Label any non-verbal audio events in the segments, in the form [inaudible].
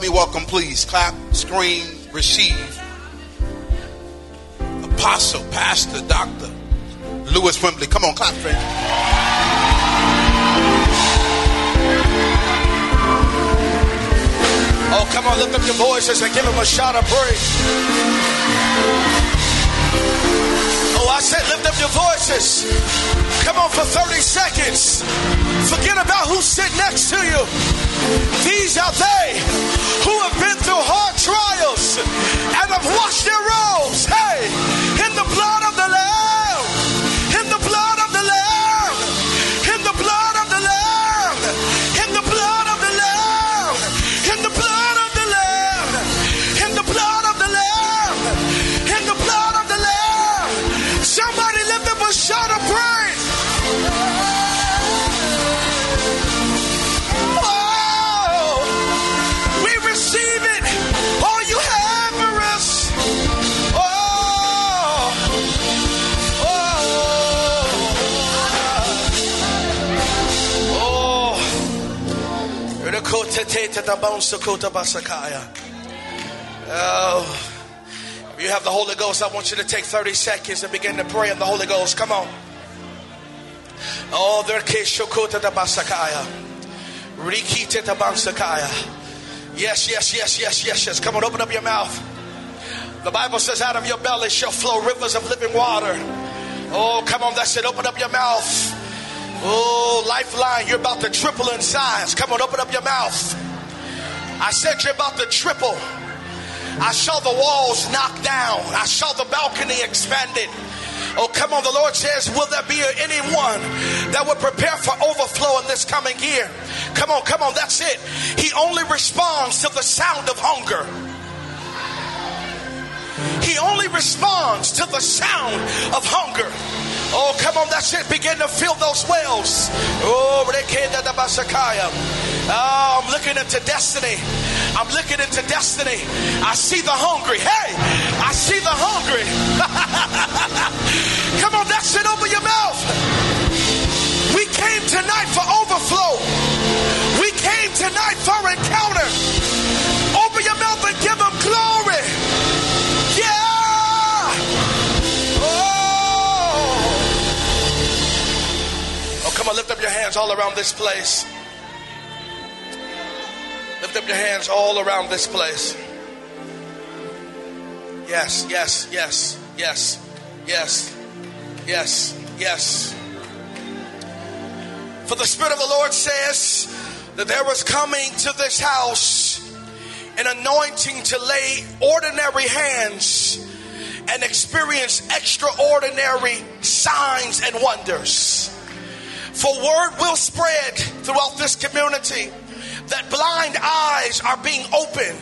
Me welcome, please. Clap, scream, receive. Apostle, Pastor, Doctor Lewis Wimbley. Come on, clap, friend. Oh, come on, lift up your voices and give him a shout of praise. I said, lift up your voices. Come on for 30 seconds. Forget about who's sitting next to you. These are they who have been through hard trials and have washed their robes. Hey, oh. If you have the Holy Ghost, I want you to take 30 seconds and begin to pray in the Holy Ghost. Come on. Oh, there Shokota da Basakaya. Rikita da Bansakaya. Yes, yes, yes, yes, yes, yes. Come on, open up your mouth. The Bible says, out of your belly shall flow rivers of living water. Oh, come on, that's it. Open up your mouth. Oh, lifeline, you're about to triple in size. Come on, open up your mouth. I said you're about to triple. I saw the walls knocked down. I saw the balcony expanded. Oh, come on. The Lord says, Will there be anyone that would prepare for overflow in this coming year? Come on, come on. That's it. He only responds to the sound of hunger. He only responds to the sound of hunger. Oh, come on, that's it. Begin to fill those wells. Oh, oh, I'm looking into destiny. I'm looking into destiny. I see the hungry. Hey, I see the hungry. [laughs] come on, that's it. Open your mouth. We came tonight for overflow. We came tonight for encounter. Hands all around this place. Lift up your hands all around this place. Yes, yes, yes, yes, yes, yes, yes. For the Spirit of the Lord says that there was coming to this house an anointing to lay ordinary hands and experience extraordinary signs and wonders. For word will spread throughout this community that blind eyes are being opened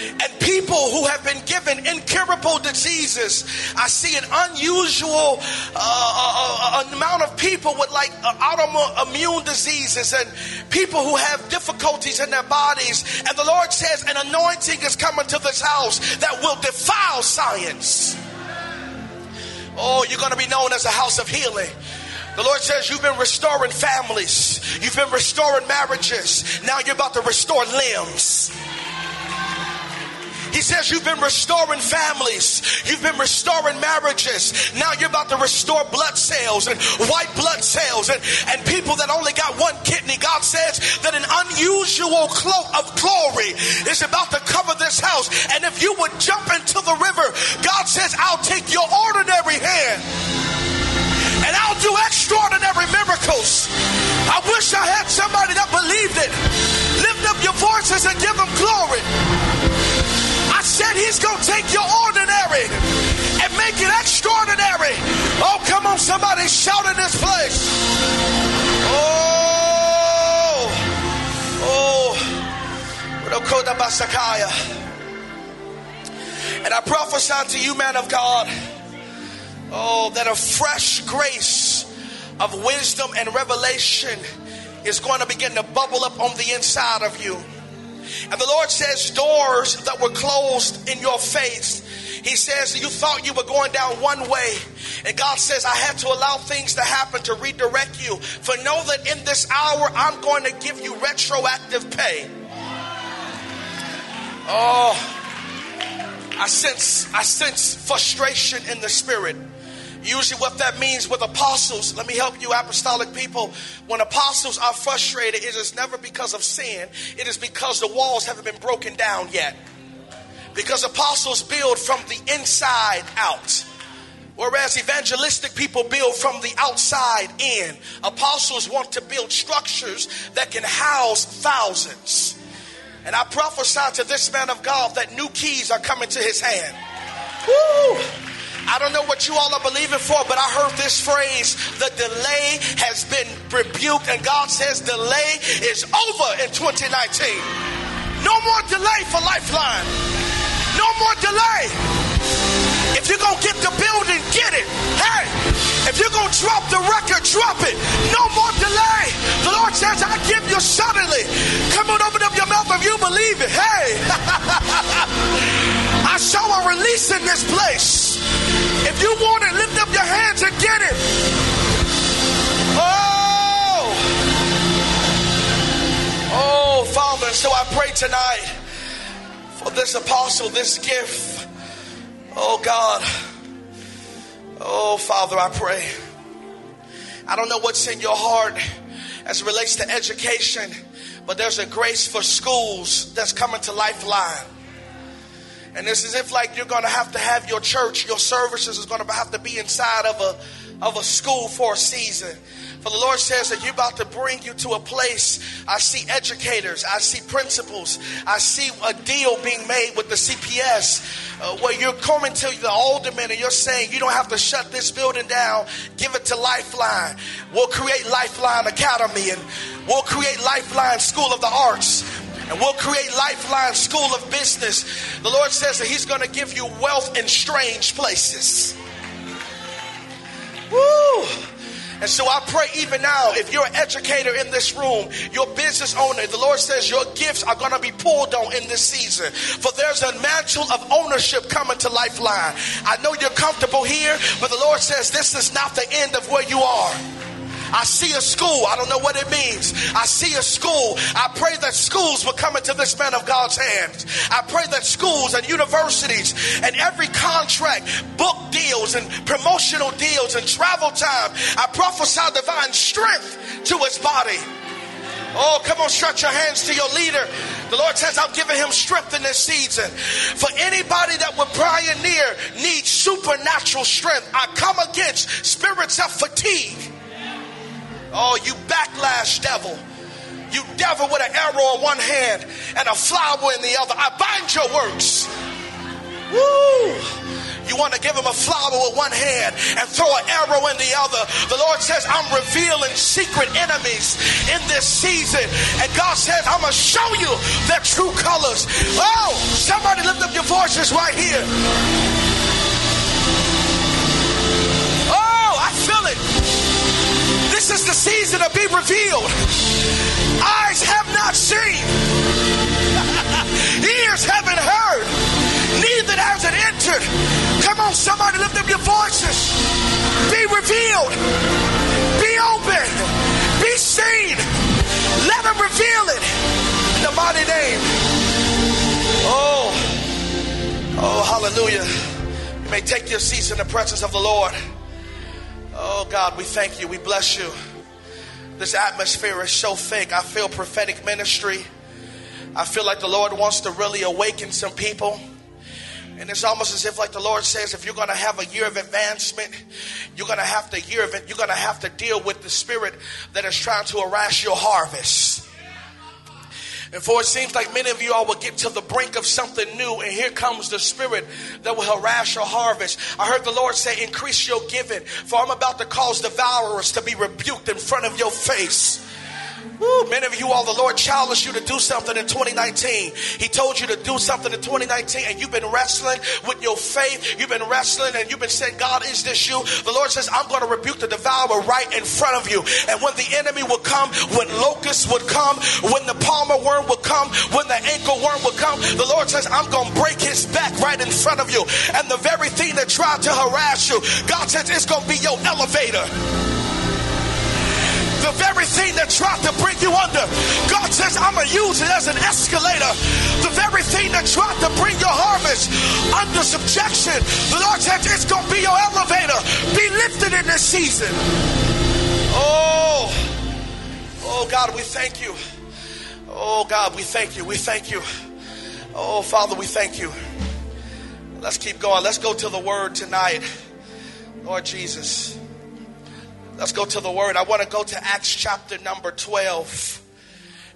and people who have been given incurable diseases. I see an unusual uh, uh, uh, amount of people with like uh, autoimmune diseases and people who have difficulties in their bodies. And the Lord says an anointing is coming to this house that will defile science. Oh, you're going to be known as a house of healing. The Lord says you've been restoring families, you've been restoring marriages. Now you're about to restore limbs. He says you've been restoring families, you've been restoring marriages. Now you're about to restore blood cells and white blood cells and, and people that only got one kidney. God says that an unusual cloak of glory is about to cover this house. And if you would jump into the river, God says, I'll take your ordinary hand and I'll do extraordinary miracles. I wish I had somebody that believed it. Lift up your voices and give them glory. I said he's going to take your ordinary and make it extraordinary. Oh, come on, somebody shout in this place. Oh, oh, and I prophesy to you, man of God. Oh, that a fresh grace of wisdom and revelation is going to begin to bubble up on the inside of you. And the Lord says, doors that were closed in your face, He says, you thought you were going down one way. And God says, I had to allow things to happen to redirect you. For know that in this hour, I'm going to give you retroactive pay. Oh, I sense, I sense frustration in the spirit. Usually, what that means with apostles, let me help you, apostolic people. When apostles are frustrated, it is never because of sin, it is because the walls haven't been broken down yet. Because apostles build from the inside out. Whereas evangelistic people build from the outside in. Apostles want to build structures that can house thousands. And I prophesy to this man of God that new keys are coming to his hand. Woo! I don't know what you all are believing for, but I heard this phrase the delay has been rebuked, and God says delay is over in 2019. No more delay for Lifeline. No more delay. If you're going to get the building, get it. Hey, if you're going to drop the record, drop it. No more delay. The Lord says, I give you suddenly. Come on, open up your mouth if you believe it. Hey, [laughs] I saw a release in this place. If you want it, lift up your hands and get it. Oh, oh, Father. So I pray tonight for this apostle, this gift. Oh, God. Oh, Father, I pray. I don't know what's in your heart as it relates to education, but there's a grace for schools that's coming to Lifeline. And it's as if like you're going to have to have your church, your services is going to have to be inside of a of a school for a season. For the Lord says that you're about to bring you to a place. I see educators, I see principals, I see a deal being made with the CPS uh, where you're coming to the alderman and you're saying you don't have to shut this building down, give it to Lifeline. We'll create Lifeline Academy and we'll create Lifeline School of the Arts and we'll create Lifeline School of Business. The Lord says that He's going to give you wealth in strange places. Woo! And so I pray even now, if you're an educator in this room, your business owner, the Lord says your gifts are going to be pulled on in this season. For there's a mantle of ownership coming to Lifeline. I know you're comfortable here, but the Lord says this is not the end of where you are. I see a school. I don't know what it means. I see a school. I pray that schools will come into this man of God's hands. I pray that schools and universities and every contract, book deals and promotional deals and travel time, I prophesy divine strength to his body. Oh, come on, stretch your hands to your leader. The Lord says, I'm giving him strength in this season. For anybody that would pioneer needs supernatural strength. I come against spirits of fatigue. Oh, you backlash devil. You devil with an arrow in one hand and a flower in the other. I bind your works. Woo! You want to give him a flower with one hand and throw an arrow in the other. The Lord says, I'm revealing secret enemies in this season. And God says, I'm going to show you their true colors. Oh, somebody lift up your voices right here. To be revealed. Eyes have not seen, [laughs] ears haven't heard, neither has it entered. Come on, somebody, lift up your voices. Be revealed, be open, be seen. Let him reveal it in the mighty name. Oh, oh, hallelujah. You may take your seats in the presence of the Lord. Oh God, we thank you. We bless you. This atmosphere is so thick. I feel prophetic ministry. I feel like the Lord wants to really awaken some people. And it's almost as if like the Lord says, if you're going to have a year of advancement, you're going to have to year of it, you're going to have to deal with the spirit that is trying to harass your harvest. And for it seems like many of you all will get to the brink of something new, and here comes the spirit that will harass your harvest. I heard the Lord say, Increase your giving, for I'm about to cause devourers to be rebuked in front of your face. Woo, many of you all, the Lord challenged you to do something in 2019. He told you to do something in 2019, and you've been wrestling with your faith. You've been wrestling, and you've been saying, God, is this you? The Lord says, I'm going to rebuke the devourer right in front of you. And when the enemy will come, when locusts would come, when the palmer worm would come, when the cankerworm would come, the Lord says, I'm going to break his back right in front of you. And the very thing that tried to harass you, God says, it's going to be your elevator the very thing that tried to bring you under. God says, I'm going to use it as an escalator. The very thing that tried to bring your harvest under subjection, the Lord said it's going to be your elevator. Be lifted in this season. Oh, oh God, we thank you. Oh God, we thank you. We thank you. Oh Father, we thank you. Let's keep going. Let's go to the word tonight. Lord Jesus. Let's go to the word. I want to go to Acts chapter number 12.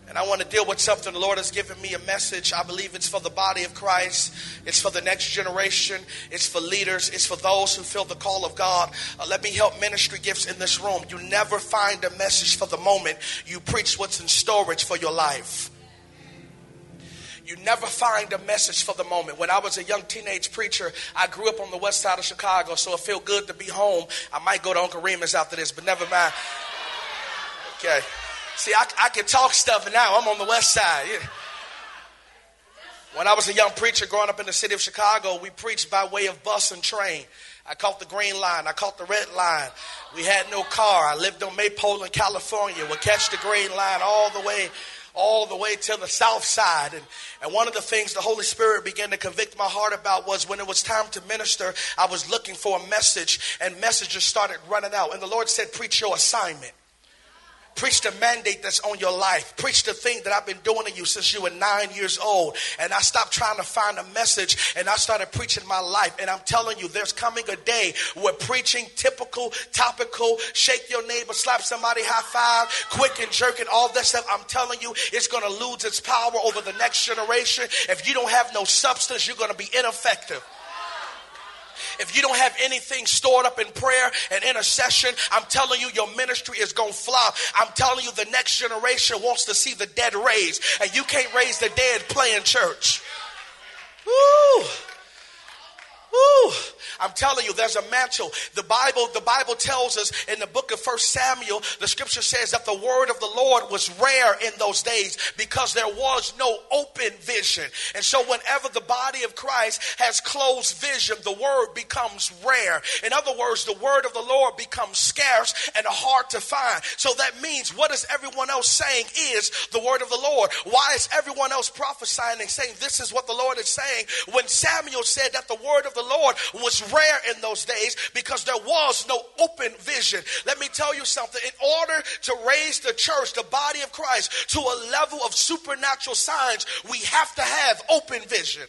And I want to deal with something the Lord has given me a message. I believe it's for the body of Christ. It's for the next generation. It's for leaders. It's for those who feel the call of God. Uh, let me help ministry gifts in this room. You never find a message for the moment. You preach what's in storage for your life. You never find a message for the moment. When I was a young teenage preacher, I grew up on the west side of Chicago, so it felt good to be home. I might go to Uncle Remus after this, but never mind. Okay. See, I, I can talk stuff, now I'm on the west side. Yeah. When I was a young preacher growing up in the city of Chicago, we preached by way of bus and train. I caught the green line. I caught the red line. We had no car. I lived on Maypole in California. we'd catch the green line all the way, all the way to the south side. And, and one of the things the Holy Spirit began to convict my heart about was when it was time to minister, I was looking for a message and messages started running out. And the Lord said, preach your assignment. Preach the mandate that's on your life. Preach the thing that I've been doing to you since you were nine years old. And I stopped trying to find a message and I started preaching my life. And I'm telling you, there's coming a day where preaching typical, topical, shake your neighbor, slap somebody, high five, quick and jerking, all that stuff. I'm telling you, it's going to lose its power over the next generation. If you don't have no substance, you're going to be ineffective. If you don't have anything stored up in prayer and intercession, I'm telling you, your ministry is going to flop. I'm telling you, the next generation wants to see the dead raised, and you can't raise the dead playing church. Woo! Woo! I'm telling you, there's a mantle. The Bible, the Bible tells us in the book of First Samuel, the scripture says that the word of the Lord was rare in those days because there was no open vision. And so whenever the body of Christ has closed vision, the word becomes rare. In other words, the word of the Lord becomes scarce and hard to find. So that means what is everyone else saying is the word of the Lord. Why is everyone else prophesying and saying this is what the Lord is saying when Samuel said that the word of the Lord was rare in those days because there was no open vision. Let me tell you something. In order to raise the church, the body of Christ, to a level of supernatural signs, we have to have open vision.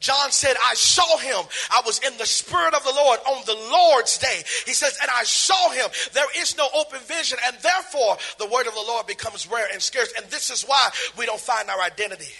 John said, I saw him. I was in the spirit of the Lord on the Lord's day. He says, and I saw him. There is no open vision, and therefore the word of the Lord becomes rare and scarce. And this is why we don't find our identity.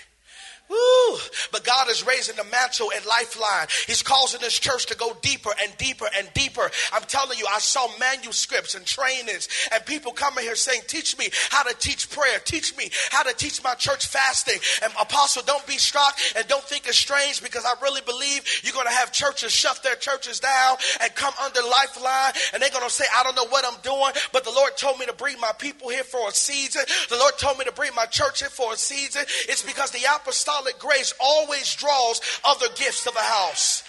Woo. But God is raising the mantle and lifeline. He's causing this church to go deeper and deeper and deeper. I'm telling you, I saw manuscripts and trainings and people coming here saying, Teach me how to teach prayer. Teach me how to teach my church fasting. And Apostle, don't be shocked and don't think it's strange because I really believe you're going to have churches shut their churches down and come under lifeline and they're going to say, I don't know what I'm doing, but the Lord told me to bring my people here for a season. The Lord told me to bring my church here for a season. It's because the apostolic grace always draws other gifts to the house.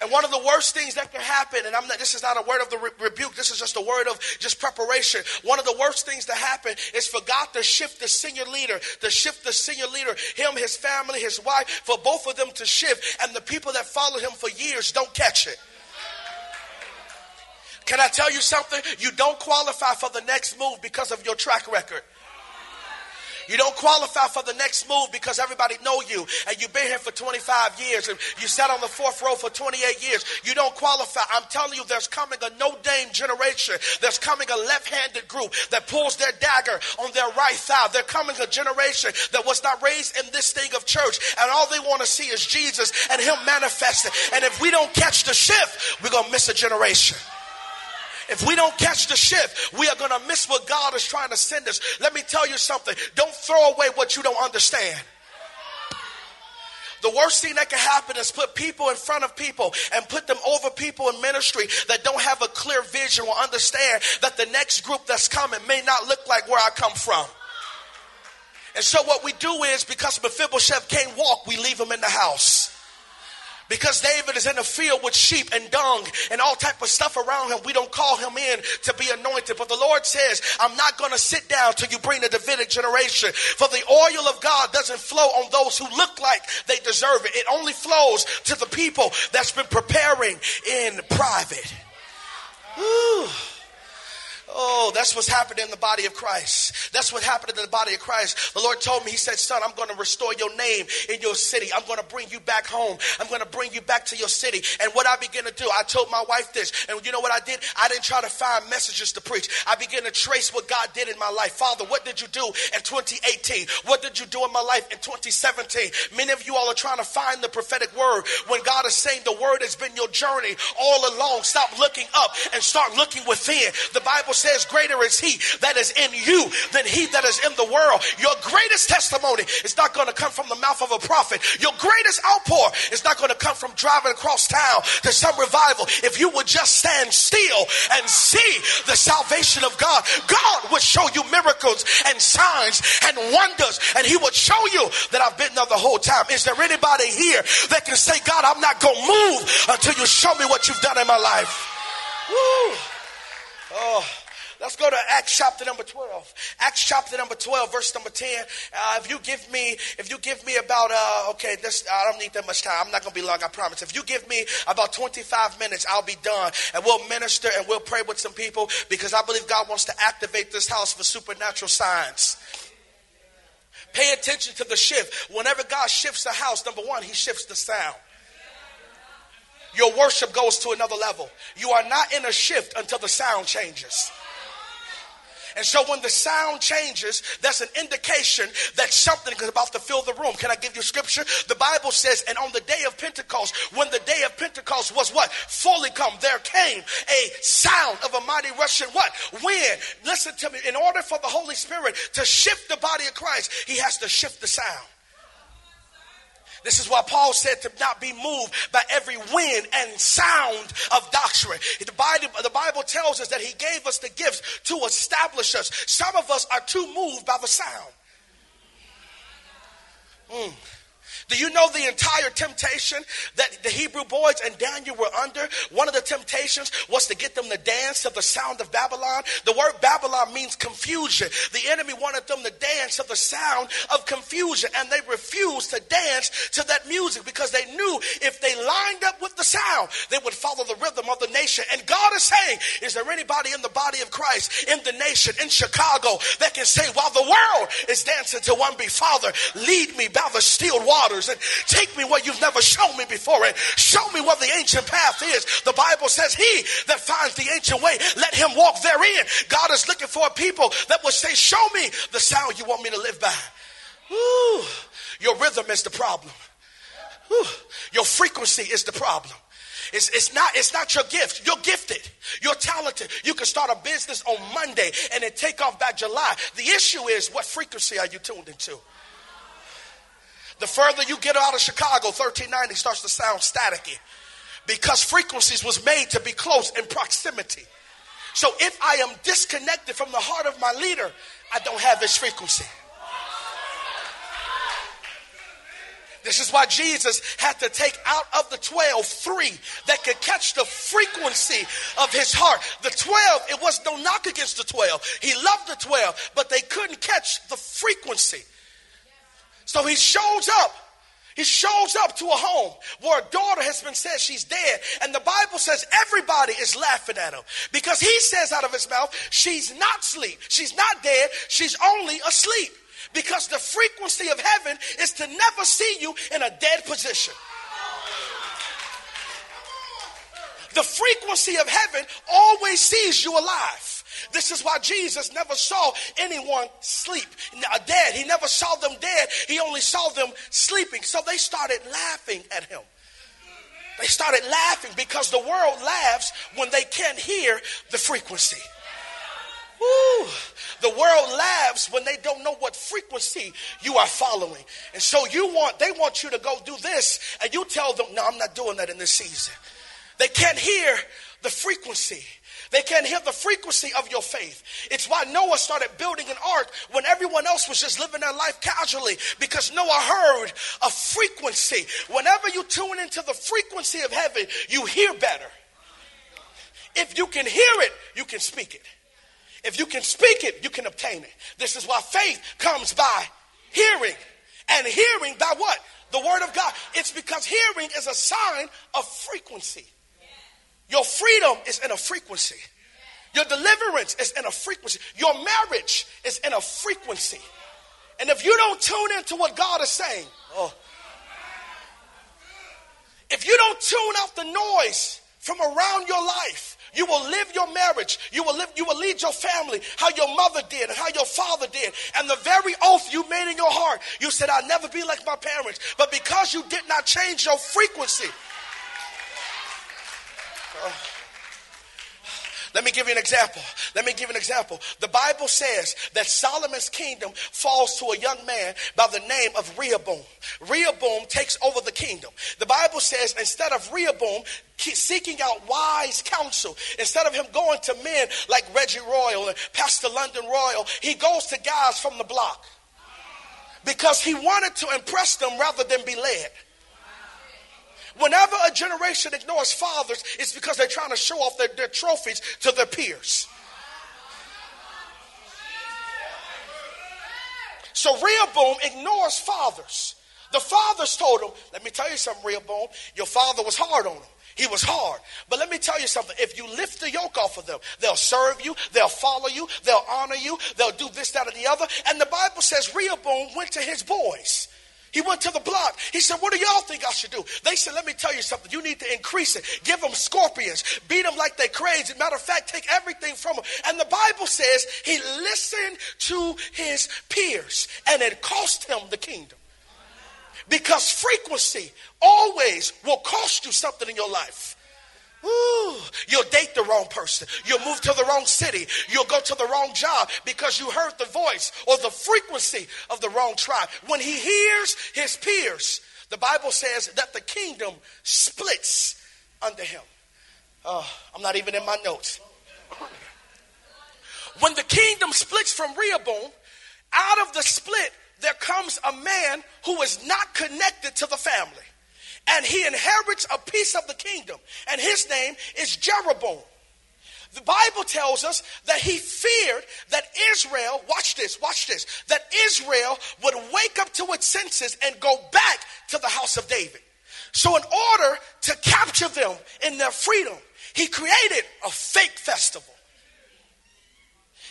And one of the worst things that can happen, and I'm not, this is not a word of the re- rebuke, this is just a word of just preparation. One of the worst things to happen is for God to shift the senior leader, to shift the senior leader, him, his family, his wife, for both of them to shift, and the people that follow him for years don't catch it. Can I tell you something? You don't qualify for the next move because of your track record. You don't qualify for the next move because everybody know you and you've been here for 25 years and you sat on the fourth row for 28 years. You don't qualify. I'm telling you, there's coming a no-dame generation. There's coming a left-handed group that pulls their dagger on their right thigh. They're coming a generation that was not raised in this thing of church and all they want to see is Jesus and him manifested. And if we don't catch the shift, we're going to miss a generation. If we don't catch the shift, we are going to miss what God is trying to send us. Let me tell you something. Don't throw away what you don't understand. The worst thing that can happen is put people in front of people and put them over people in ministry that don't have a clear vision or understand that the next group that's coming may not look like where I come from. And so what we do is because Mephibosheth can't walk, we leave him in the house. Because David is in the field with sheep and dung and all type of stuff around him, we don't call him in to be anointed. But the Lord says, I'm not going to sit down till you bring the Davidic generation. For the oil of God doesn't flow on those who look like they deserve it. It only flows to the people that's been preparing in private. Ooh. Oh, that's what's happening in the body of Christ. That's what happened in the body of Christ. The Lord told me, He said, Son, I'm going to restore your name in your city. I'm going to bring you back home. I'm going to bring you back to your city. And what I began to do, I told my wife this. And you know what I did? I didn't try to find messages to preach. I began to trace what God did in my life. Father, what did you do in 2018? What did you do in my life in 2017? Many of you all are trying to find the prophetic word when God is saying the word has been your journey all along. Stop looking up and start looking within. The Bible says, Greater is he that is in you than he that is in the world. Your greatest testimony is not going to come from the mouth of a prophet. Your greatest outpour is not going to come from driving across town to some revival. If you would just stand still and see the salvation of God, God would show you miracles and signs and wonders, and He would show you that I've been there the whole time. Is there anybody here that can say, God, I'm not going to move until you show me what you've done in my life? Woo. Oh. Let's go to Acts chapter number 12. Acts chapter number 12, verse number 10. Uh, if you give me, if you give me about, uh, okay, this, I don't need that much time. I'm not going to be long, I promise. If you give me about 25 minutes, I'll be done. And we'll minister and we'll pray with some people because I believe God wants to activate this house for supernatural signs. Pay attention to the shift. Whenever God shifts the house, number one, he shifts the sound your worship goes to another level. You are not in a shift until the sound changes. And so when the sound changes, that's an indication that something is about to fill the room. Can I give you scripture? The Bible says, and on the day of Pentecost, when the day of Pentecost was what? Fully come, there came a sound of a mighty rushing what? Wind. Listen to me. In order for the Holy Spirit to shift the body of Christ, he has to shift the sound. This is why Paul said to not be moved by every wind and sound of doctrine. The Bible, the Bible tells us that he gave us the gifts to establish us. Some of us are too moved by the sound. Mm. Do you know the entire temptation that the Hebrew boys and Daniel were under? One of the temptations was to get them to dance to the sound of Babylon. The word Babylon means confusion. The enemy wanted them to dance to the sound of confusion, and they refused to dance to that music because they knew if they lined up with the sound, they would follow the rhythm of the nation. And God is saying, Is there anybody in the body of Christ, in the nation, in Chicago, that can say, while the world is dancing to one be Father, lead me by the still water? Waters and take me where you've never shown me before and show me where the ancient path is. The Bible says, He that finds the ancient way, let him walk therein. God is looking for a people that will say, Show me the sound you want me to live by. Ooh, your rhythm is the problem. Ooh, your frequency is the problem. It's, it's, not, it's not your gift. You're gifted. You're talented. You can start a business on Monday and then take off by July. The issue is what frequency are you tuned into? The further you get out of Chicago, 1390 starts to sound staticky because frequencies was made to be close in proximity. So if I am disconnected from the heart of my leader, I don't have this frequency. This is why Jesus had to take out of the 12 three that could catch the frequency of his heart. The 12, it was no knock against the 12. He loved the 12, but they couldn't catch the frequency. So he shows up. He shows up to a home where a daughter has been said she's dead. And the Bible says everybody is laughing at him because he says out of his mouth, she's not asleep. She's not dead. She's only asleep. Because the frequency of heaven is to never see you in a dead position. The frequency of heaven always sees you alive. This is why Jesus never saw anyone sleep, dead. He never saw them dead. He only saw them sleeping. So they started laughing at him. They started laughing because the world laughs when they can't hear the frequency. Woo. The world laughs when they don't know what frequency you are following. And so you want they want you to go do this and you tell them, "No, I'm not doing that in this season." They can't hear the frequency. They can't hear the frequency of your faith. It's why Noah started building an ark when everyone else was just living their life casually because Noah heard a frequency. Whenever you tune into the frequency of heaven, you hear better. If you can hear it, you can speak it. If you can speak it, you can obtain it. This is why faith comes by hearing. And hearing by what? The word of God. It's because hearing is a sign of frequency. Your freedom is in a frequency. Your deliverance is in a frequency. Your marriage is in a frequency. And if you don't tune into what God is saying, oh, if you don't tune out the noise from around your life, you will live your marriage. You will live, you will lead your family how your mother did and how your father did. And the very oath you made in your heart, you said, I'll never be like my parents. But because you did not change your frequency, Oh. let me give you an example. Let me give you an example. The Bible says that Solomon's kingdom falls to a young man by the name of Rehoboam. Rehoboam takes over the kingdom. The Bible says instead of Rehoboam seeking out wise counsel, instead of him going to men like Reggie Royal and Pastor London Royal, he goes to guys from the block because he wanted to impress them rather than be led. Whenever a generation ignores fathers, it's because they're trying to show off their, their trophies to their peers. So Rehoboam ignores fathers. The fathers told him, let me tell you something, Rehoboam, your father was hard on him. He was hard. But let me tell you something. If you lift the yoke off of them, they'll serve you, they'll follow you, they'll honor you, they'll do this, that, and the other. And the Bible says Rehoboam went to his boys he went to the block. He said, What do y'all think I should do? They said, Let me tell you something. You need to increase it. Give them scorpions. Beat them like they're crazy. Matter of fact, take everything from them. And the Bible says he listened to his peers, and it cost him the kingdom. Because frequency always will cost you something in your life. Ooh, you'll date the wrong person. You'll move to the wrong city. You'll go to the wrong job because you heard the voice or the frequency of the wrong tribe. When he hears his peers, the Bible says that the kingdom splits under him. Oh, I'm not even in my notes. When the kingdom splits from Rehoboam, out of the split, there comes a man who is not connected to the family and he inherits a piece of the kingdom. And his name is Jeroboam. The Bible tells us that he feared that Israel, watch this, watch this, that Israel would wake up to its senses and go back to the house of David. So, in order to capture them in their freedom, he created a fake festival.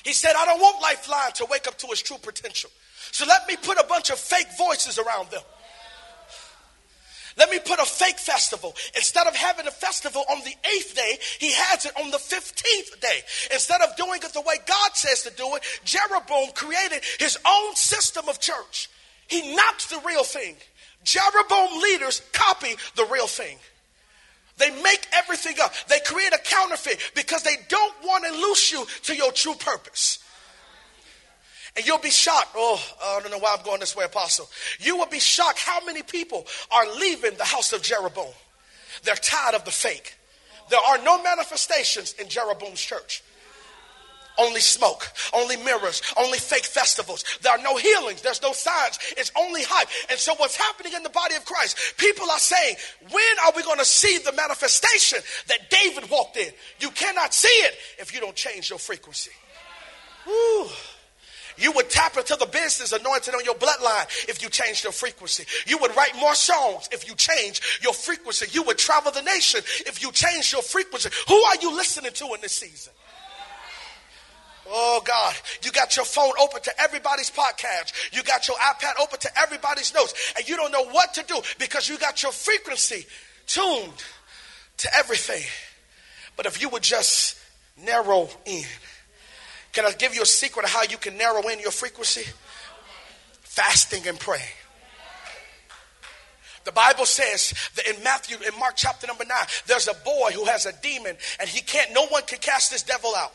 He said, I don't want Lifeline to wake up to its true potential. So, let me put a bunch of fake voices around them. Let me put a fake festival. Instead of having a festival on the eighth day, he has it on the 15th day. Instead of doing it the way God says to do it, Jeroboam created his own system of church. He knocks the real thing. Jeroboam leaders copy the real thing. They make everything up. They create a counterfeit because they don't want to loose you to your true purpose. And you'll be shocked. Oh, I don't know why I'm going this way, Apostle. You will be shocked how many people are leaving the house of Jeroboam. They're tired of the fake. There are no manifestations in Jeroboam's church. Only smoke, only mirrors, only fake festivals. There are no healings, there's no signs. It's only hype. And so, what's happening in the body of Christ? People are saying, when are we going to see the manifestation that David walked in? You cannot see it if you don't change your frequency. Woo. You would tap into the business anointed on your bloodline if you changed your frequency. You would write more songs if you change your frequency. You would travel the nation if you change your frequency. Who are you listening to in this season? Oh God, you got your phone open to everybody's podcast. You got your iPad open to everybody's notes, and you don't know what to do because you got your frequency tuned to everything. But if you would just narrow in, can I give you a secret of how you can narrow in your frequency? Fasting and praying. The Bible says that in Matthew, in Mark chapter number nine, there's a boy who has a demon and he can't, no one can cast this devil out.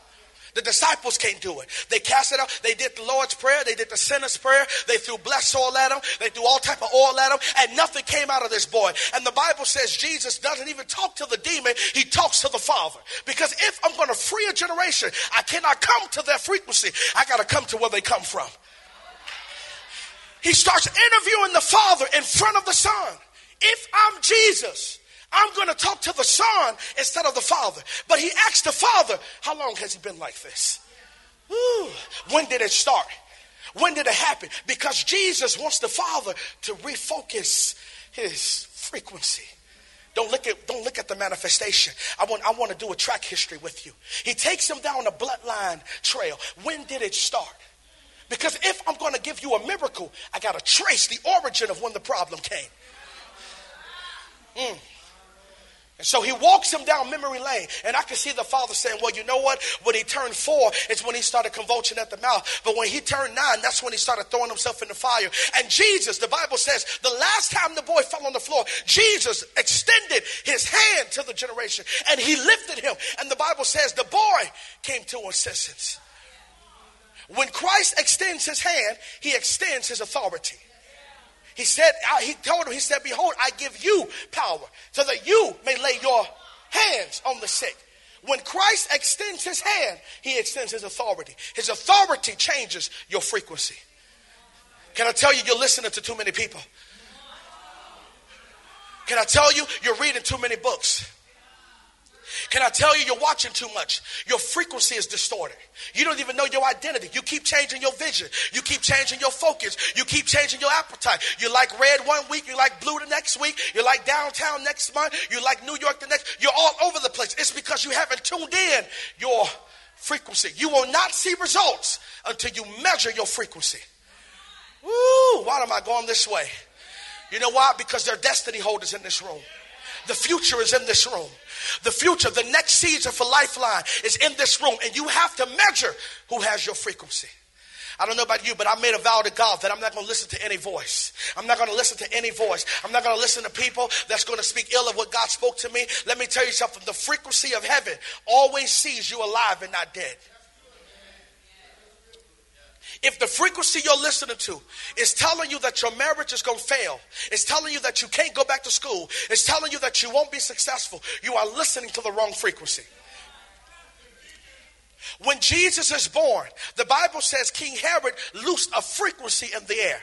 The disciples can't do it. They cast it out. They did the Lord's Prayer. They did the sinner's prayer. They threw blessed oil at him. They threw all type of oil at him. And nothing came out of this boy. And the Bible says Jesus doesn't even talk to the demon. He talks to the Father. Because if I'm going to free a generation, I cannot come to their frequency. I got to come to where they come from. He starts interviewing the Father in front of the Son. If I'm Jesus, I'm going to talk to the Son instead of the Father. But he asked the Father, How long has he been like this? Ooh, when did it start? When did it happen? Because Jesus wants the Father to refocus his frequency. Don't look at don't look at the manifestation. I want I want to do a track history with you. He takes him down a bloodline trail. When did it start? Because if I'm going to give you a miracle, I got to trace the origin of when the problem came. Mm. And so he walks him down memory lane. And I can see the father saying, Well, you know what? When he turned four, it's when he started convulsing at the mouth. But when he turned nine, that's when he started throwing himself in the fire. And Jesus, the Bible says, the last time the boy fell on the floor, Jesus extended his hand to the generation and he lifted him. And the Bible says the boy came to assistance. When Christ extends his hand, he extends his authority. He said, he told him, he said, Behold, I give you power so that you may lay your hands on the sick. When Christ extends his hand, he extends his authority. His authority changes your frequency. Can I tell you, you're listening to too many people? Can I tell you, you're reading too many books? Can I tell you, you're watching too much? Your frequency is distorted. You don't even know your identity. You keep changing your vision. You keep changing your focus. You keep changing your appetite. You like red one week, you like blue the next week, you like downtown next month, you like New York the next. You're all over the place. It's because you haven't tuned in your frequency. You will not see results until you measure your frequency. Woo, why am I going this way? You know why? Because there are destiny holders in this room. The future is in this room. The future, the next season for Lifeline is in this room, and you have to measure who has your frequency. I don't know about you, but I made a vow to God that I'm not going to listen to any voice. I'm not going to listen to any voice. I'm not going to listen to people that's going to speak ill of what God spoke to me. Let me tell you something. The frequency of heaven always sees you alive and not dead. If the frequency you're listening to is telling you that your marriage is going to fail, it's telling you that you can't go back to school, it's telling you that you won't be successful, you are listening to the wrong frequency. When Jesus is born, the Bible says King Herod loosed a frequency in the air.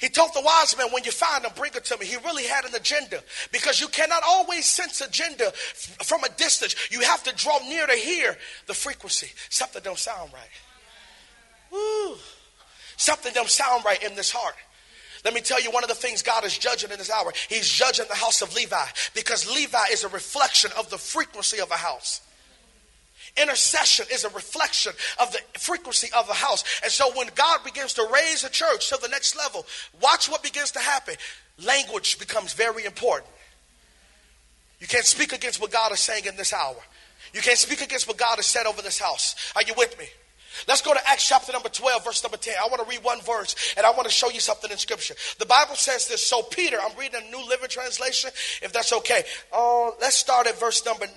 He told the wise men, when you find him, bring it to me. He really had an agenda because you cannot always sense agenda f- from a distance. You have to draw near to hear the frequency. Something don't sound right. Woo. Something don't sound right in this heart. Let me tell you one of the things God is judging in this hour. He's judging the house of Levi because Levi is a reflection of the frequency of a house. Intercession is a reflection of the frequency of a house. And so when God begins to raise a church to the next level, watch what begins to happen. Language becomes very important. You can't speak against what God is saying in this hour. You can't speak against what God has said over this house. Are you with me? Let's go to Acts chapter number 12, verse number 10. I want to read one verse and I want to show you something in scripture. The Bible says this. So, Peter, I'm reading a New Living Translation, if that's okay. Uh, let's start at verse number 9.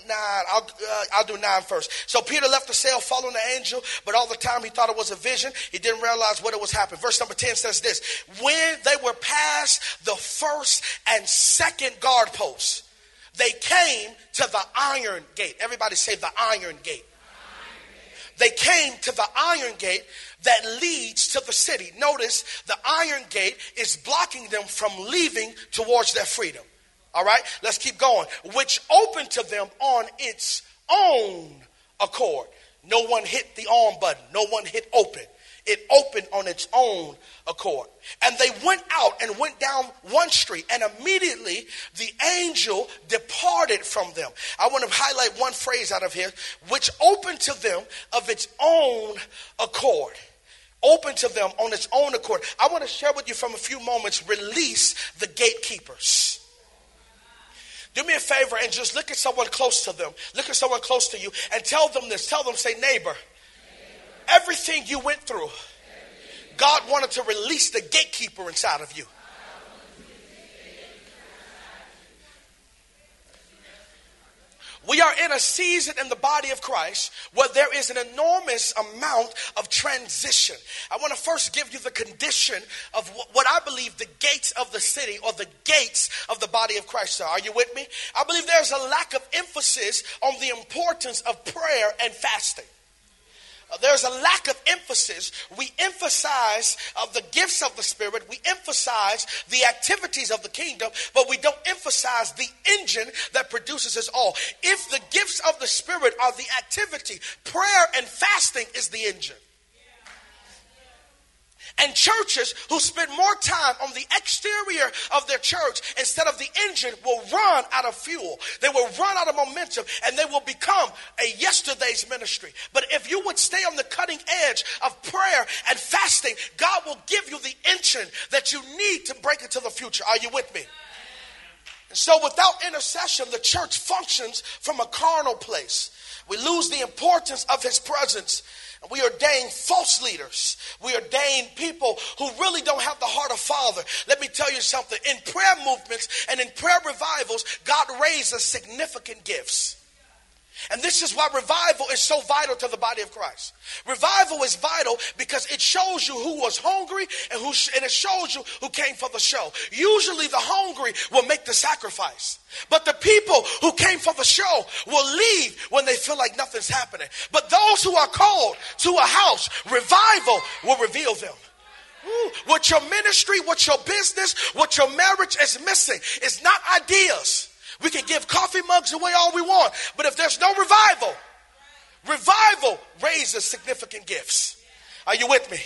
I'll, uh, I'll do 9 first. So, Peter left the cell following the angel, but all the time he thought it was a vision. He didn't realize what it was happening. Verse number 10 says this When they were past the first and second guard posts, they came to the iron gate. Everybody say the iron gate they came to the iron gate that leads to the city. Notice the iron gate is blocking them from leaving towards their freedom. All right, let's keep going. Which opened to them on its own accord. No one hit the on button, no one hit open. It opened on its own accord. And they went out and went down one street, and immediately the angel departed from them. I want to highlight one phrase out of here, which opened to them of its own accord. Open to them on its own accord. I want to share with you from a few moments release the gatekeepers. Do me a favor and just look at someone close to them. Look at someone close to you and tell them this. Tell them, say, neighbor, everything you went through God wanted to release the gatekeeper inside of you. We are in a season in the body of Christ where there is an enormous amount of transition. I want to first give you the condition of what I believe the gates of the city or the gates of the body of Christ are. Are you with me? I believe there's a lack of emphasis on the importance of prayer and fasting there's a lack of emphasis. We emphasize uh, the gifts of the Spirit, we emphasize the activities of the kingdom, but we don't emphasize the engine that produces us all. If the gifts of the Spirit are the activity, prayer and fasting is the engine. And churches who spend more time on the exterior of their church instead of the engine will run out of fuel. They will run out of momentum and they will become a yesterday's ministry. But if you would stay on the cutting edge of prayer and fasting, God will give you the engine that you need to break into the future. Are you with me? So without intercession, the church functions from a carnal place. We lose the importance of his presence we ordain false leaders. We ordain people who really don't have the heart of Father. Let me tell you something. In prayer movements and in prayer revivals, God raises significant gifts. And this is why revival is so vital to the body of Christ. Revival is vital because it shows you who was hungry and who and it shows you who came for the show. Usually the hungry will make the sacrifice. But the people who came for the show will leave when they feel like nothing's happening. But those who are called to a house, revival will reveal them. Ooh, what your ministry, what your business, what your marriage is missing is not ideas. We can give coffee mugs away all we want, but if there's no revival, revival raises significant gifts. Are you with me?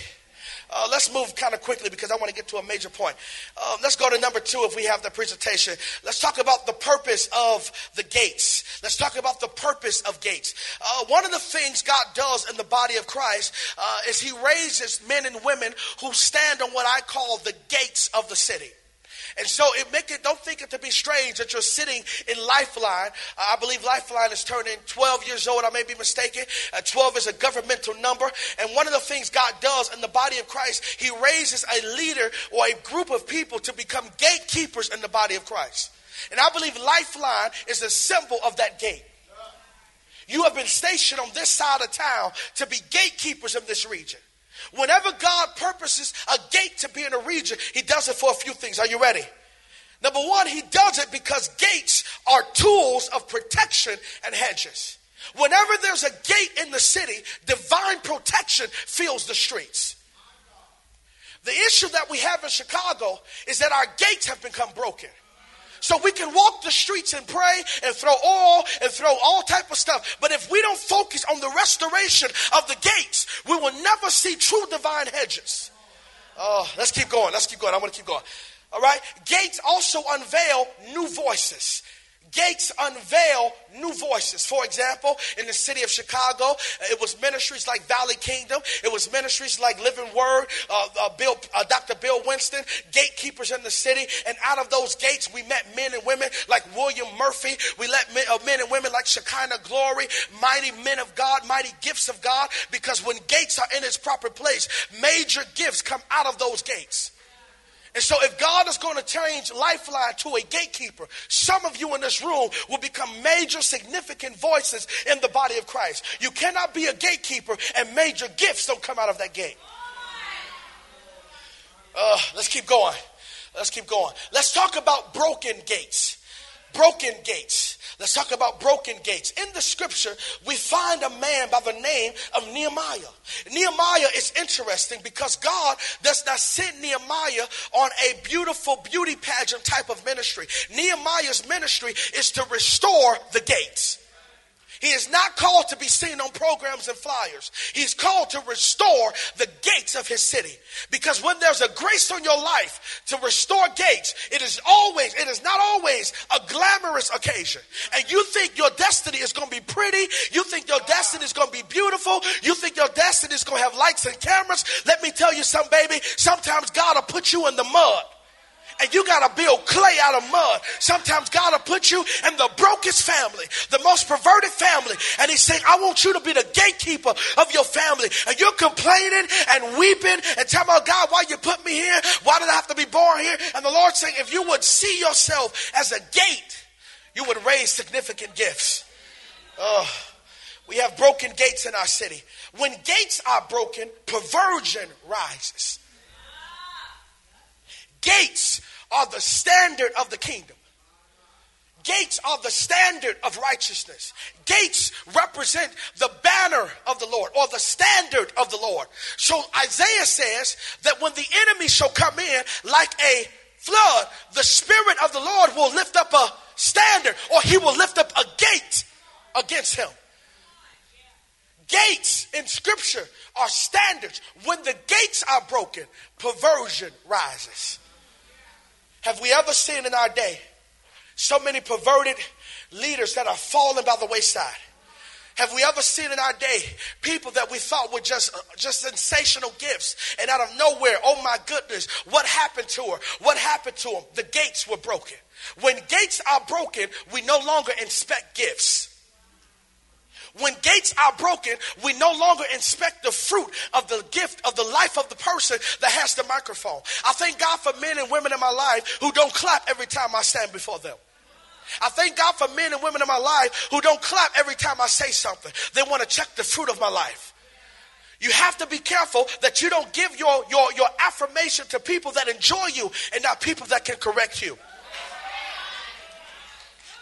Uh, let's move kind of quickly because I want to get to a major point. Uh, let's go to number two if we have the presentation. Let's talk about the purpose of the gates. Let's talk about the purpose of gates. Uh, one of the things God does in the body of Christ uh, is He raises men and women who stand on what I call the gates of the city. And so it make it, don't think it to be strange that you're sitting in Lifeline. Uh, I believe Lifeline is turning 12 years old. I may be mistaken. Uh, 12 is a governmental number. And one of the things God does in the body of Christ, He raises a leader or a group of people to become gatekeepers in the body of Christ. And I believe Lifeline is a symbol of that gate. You have been stationed on this side of town to be gatekeepers of this region. Whenever God purposes a gate to be in a region, He does it for a few things. Are you ready? Number one, He does it because gates are tools of protection and hedges. Whenever there's a gate in the city, divine protection fills the streets. The issue that we have in Chicago is that our gates have become broken. So we can walk the streets and pray and throw oil and throw all type of stuff. But if we don't focus on the restoration of the gates, we will never see true divine hedges. Oh, let's keep going. Let's keep going. I want to keep going. All right. Gates also unveil new voices gates unveil new voices. For example, in the city of Chicago, it was ministries like Valley Kingdom. It was ministries like Living Word, uh, uh, Bill, uh, Dr. Bill Winston, gatekeepers in the city. And out of those gates, we met men and women like William Murphy. We let men, uh, men and women like Shekinah Glory, mighty men of God, mighty gifts of God. Because when gates are in its proper place, major gifts come out of those gates. And so, if God is going to change Lifeline to a gatekeeper, some of you in this room will become major, significant voices in the body of Christ. You cannot be a gatekeeper and major gifts don't come out of that gate. Uh, let's keep going. Let's keep going. Let's talk about broken gates. Broken gates. Let's talk about broken gates. In the scripture, we find a man by the name of Nehemiah. Nehemiah is interesting because God does not send Nehemiah on a beautiful beauty pageant type of ministry. Nehemiah's ministry is to restore the gates. He is not called to be seen on programs and flyers. He's called to restore the gates of his city. Because when there's a grace on your life to restore gates, it is always, it is not always a glamorous occasion. And you think your destiny is going to be pretty. You think your destiny is going to be beautiful. You think your destiny is going to have lights and cameras. Let me tell you something, baby. Sometimes God will put you in the mud and you got to build clay out of mud. Sometimes God will put you in the brokest family, the most perverted family, and He's saying, I want you to be the gatekeeper of your family. And you're complaining and weeping and telling about God, why you put me here? Why did I have to be born here? And the Lord's saying, if you would see yourself as a gate, you would raise significant gifts. Oh, we have broken gates in our city. When gates are broken, perversion rises. Gates are the standard of the kingdom. Gates are the standard of righteousness. Gates represent the banner of the Lord or the standard of the Lord. So Isaiah says that when the enemy shall come in like a flood, the Spirit of the Lord will lift up a standard or he will lift up a gate against him. Gates in scripture are standards. When the gates are broken, perversion rises. Have we ever seen in our day so many perverted leaders that are falling by the wayside? Have we ever seen in our day people that we thought were just, just sensational gifts and out of nowhere, oh my goodness, what happened to her? What happened to them? The gates were broken. When gates are broken, we no longer inspect gifts. When gates are broken, we no longer inspect the fruit of the gift of the life of the person that has the microphone. I thank God for men and women in my life who don't clap every time I stand before them. I thank God for men and women in my life who don't clap every time I say something. They want to check the fruit of my life. You have to be careful that you don't give your, your, your affirmation to people that enjoy you and not people that can correct you.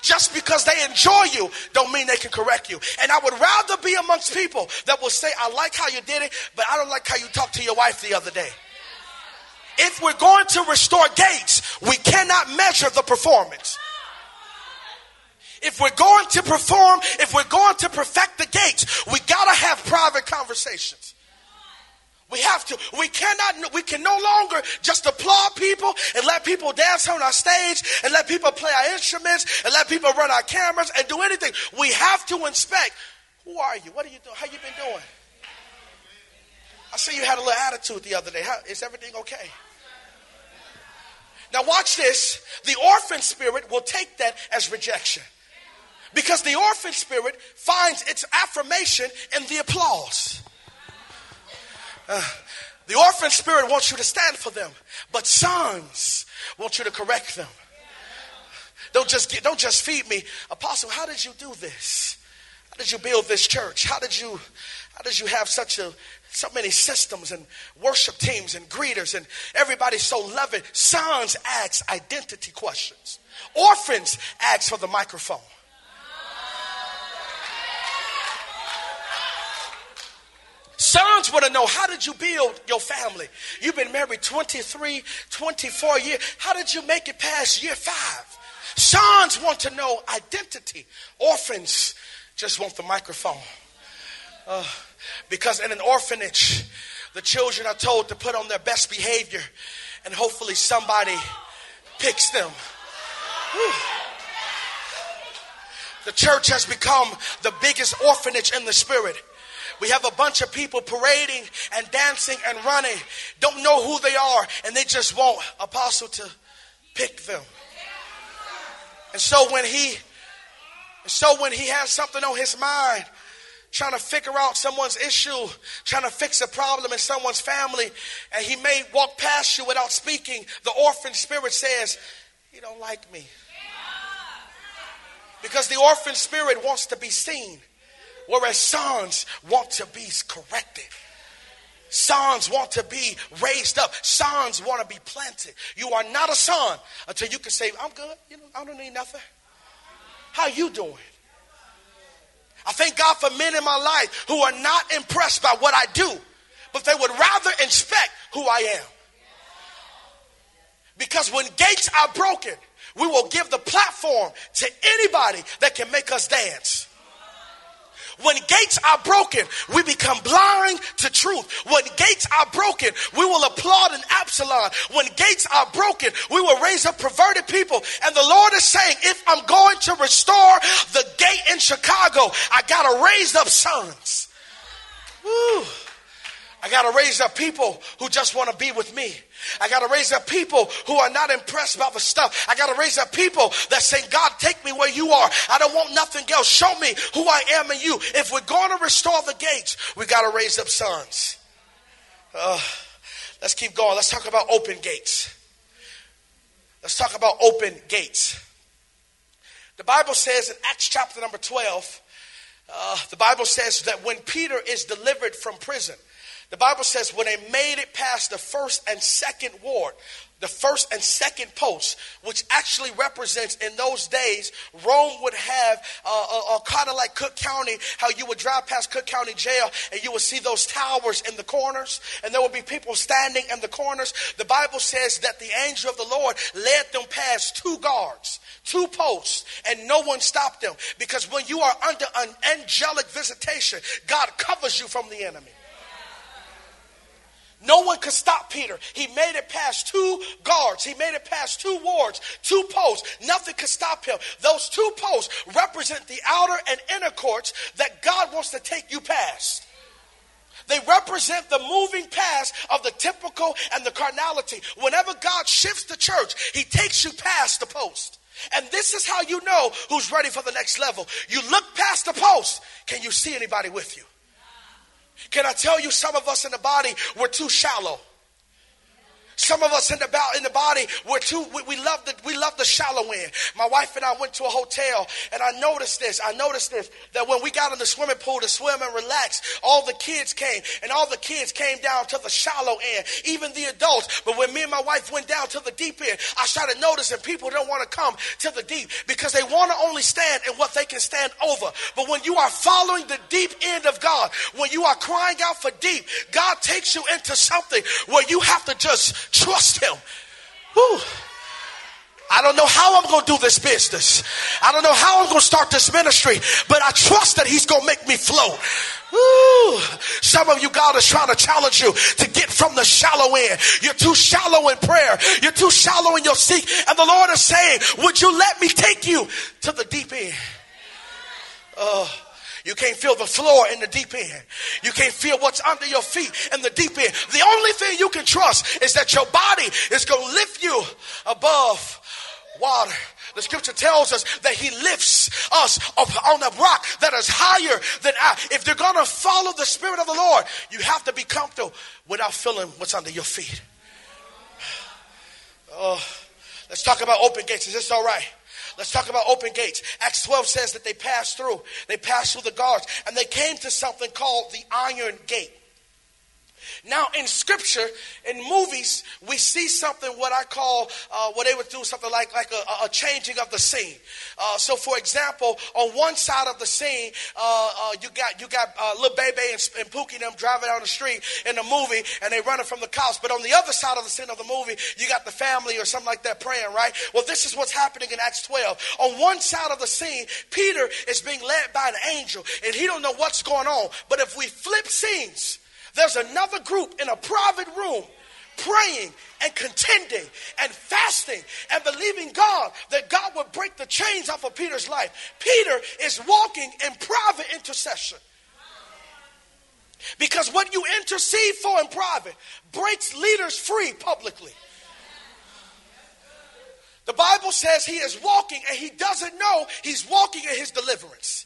Just because they enjoy you don't mean they can correct you. And I would rather be amongst people that will say, I like how you did it, but I don't like how you talked to your wife the other day. If we're going to restore gates, we cannot measure the performance. If we're going to perform, if we're going to perfect the gates, we gotta have private conversations. We have to. We cannot, we can no longer just applaud people and let people dance on our stage and let people play our instruments and let people run our cameras and do anything. We have to inspect. Who are you? What are you doing? How you been doing? I see you had a little attitude the other day. How, is everything okay? Now watch this. The orphan spirit will take that as rejection. Because the orphan spirit finds its affirmation in the applause. Uh, the orphan spirit wants you to stand for them, but sons want you to correct them. Don't just get, don't just feed me, apostle. How did you do this? How did you build this church? How did you how did you have such a so many systems and worship teams and greeters and everybody so loving? Sons ask identity questions. Orphans ask for the microphone. Sons want to know how did you build your family? You've been married 23, 24 years. How did you make it past year five? Sons want to know identity. Orphans just want the microphone. Uh, because in an orphanage, the children are told to put on their best behavior and hopefully somebody picks them. Whew. The church has become the biggest orphanage in the spirit. We have a bunch of people parading and dancing and running, don't know who they are, and they just want Apostle to pick them. And so when he so when he has something on his mind, trying to figure out someone's issue, trying to fix a problem in someone's family, and he may walk past you without speaking, the orphan spirit says, He don't like me. Because the orphan spirit wants to be seen. Whereas sons want to be corrected. Sons want to be raised up. Sons want to be planted. You are not a son until you can say, I'm good. You know, I don't need nothing. How you doing? I thank God for men in my life who are not impressed by what I do, but they would rather inspect who I am. Because when gates are broken, we will give the platform to anybody that can make us dance. When gates are broken, we become blind to truth. When gates are broken, we will applaud an Absalom. When gates are broken, we will raise up perverted people. And the Lord is saying, if I'm going to restore the gate in Chicago, I got to raise up sons. Woo. I got to raise up people who just want to be with me. I got to raise up people who are not impressed about the stuff. I got to raise up people that say, God, take me where you are. I don't want nothing else. Show me who I am in you. If we're going to restore the gates, we got to raise up sons. Uh, let's keep going. Let's talk about open gates. Let's talk about open gates. The Bible says in Acts chapter number 12 Uh, the Bible says that when Peter is delivered from prison, the Bible says when they made it past the first and second ward, the first and second post, which actually represents in those days, Rome would have uh, uh, uh kind of like Cook County, how you would drive past Cook County Jail and you would see those towers in the corners, and there would be people standing in the corners. The Bible says that the angel of the Lord led them past two guards two posts, and no one stopped them. Because when you are under an angelic visitation, God covers you from the enemy. No one could stop Peter. He made it past two guards. He made it past two wards, two posts. Nothing could stop him. Those two posts represent the outer and inner courts that God wants to take you past. They represent the moving past of the typical and the carnality. Whenever God shifts the church, he takes you past the post. And this is how you know who's ready for the next level. You look past the post. Can you see anybody with you? Can I tell you, some of us in the body, we're too shallow. Some of us in the, in the body, we're too, we, we, love the, we love the shallow end. My wife and I went to a hotel and I noticed this. I noticed this, that when we got in the swimming pool to swim and relax, all the kids came and all the kids came down to the shallow end, even the adults. But when me and my wife went down to the deep end, I started noticing people don't want to come to the deep because they want to only stand in what they can stand over. But when you are following the deep end of God, when you are crying out for deep, God takes you into something where you have to just Trust Him. I don't know how I'm going to do this business. I don't know how I'm going to start this ministry, but I trust that He's going to make me float. Ooh, some of you, God is trying to challenge you to get from the shallow end. You're too shallow in prayer. You're too shallow in your seek. And the Lord is saying, would you let me take you to the deep end? Oh. You can't feel the floor in the deep end. You can't feel what's under your feet in the deep end. The only thing you can trust is that your body is going to lift you above water. The scripture tells us that he lifts us up on a rock that is higher than I. If you're going to follow the spirit of the Lord, you have to be comfortable without feeling what's under your feet. [sighs] Oh, let's talk about open gates. Is this all right? Let's talk about open gates. Acts 12 says that they passed through. They passed through the guards and they came to something called the Iron Gate. Now, in scripture, in movies, we see something what I call uh, what they would do something like like a, a changing of the scene. Uh, so, for example, on one side of the scene, uh, uh you got you got uh, little baby and, and Pookie them driving down the street in the movie, and they running from the cops. But on the other side of the scene of the movie, you got the family or something like that praying, right? Well, this is what's happening in Acts 12. On one side of the scene, Peter is being led by an angel, and he don't know what's going on. But if we flip scenes there's another group in a private room praying and contending and fasting and believing God that God would break the chains off of Peter's life. Peter is walking in private intercession. Because what you intercede for in private breaks leaders free publicly. The Bible says he is walking and he doesn't know he's walking in his deliverance.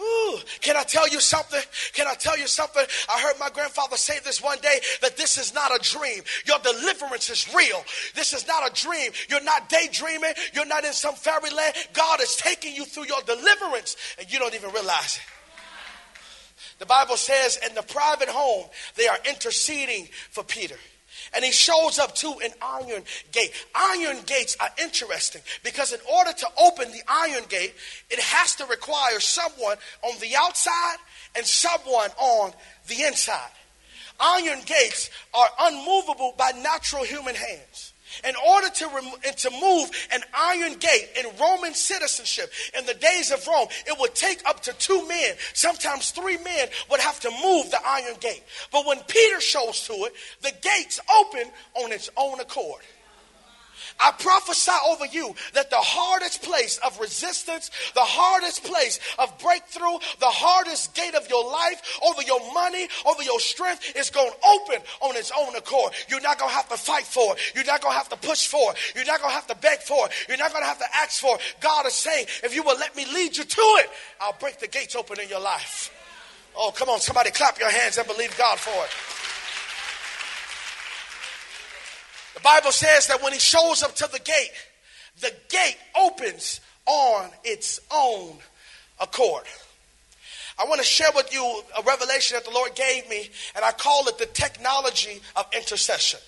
Ooh, can I tell you something? Can I tell you something? I heard my grandfather say this one day that this is not a dream. Your deliverance is real. This is not a dream. You're not daydreaming. You're not in some fairyland. God is taking you through your deliverance and you don't even realize it. The Bible says in the private home, they are interceding for Peter. And he shows up to an iron gate. Iron gates are interesting because in order to open the iron gate, it has to require someone on the outside and someone on the inside. Iron gates are unmovable by natural human hands. In order to, rem- and to move an iron gate in Roman citizenship in the days of Rome, it would take up to two men, sometimes three men would have to move the iron gate. But when Peter shows to it, the gates open on its own accord. I prophesy over you that the hardest place of resistance, the hardest place of breakthrough, the hardest gate of your life, over your money, over your strength, is going to open on its own accord. You're not going to have to fight for it. You're not going to have to push for it. You're not going to have to beg for it. You're not going to have to ask for it. God is saying, if you will let me lead you to it, I'll break the gates open in your life. Oh, come on, somebody clap your hands and believe God for it. The Bible says that when he shows up to the gate, the gate opens on its own accord. I want to share with you a revelation that the Lord gave me, and I call it the technology of intercession.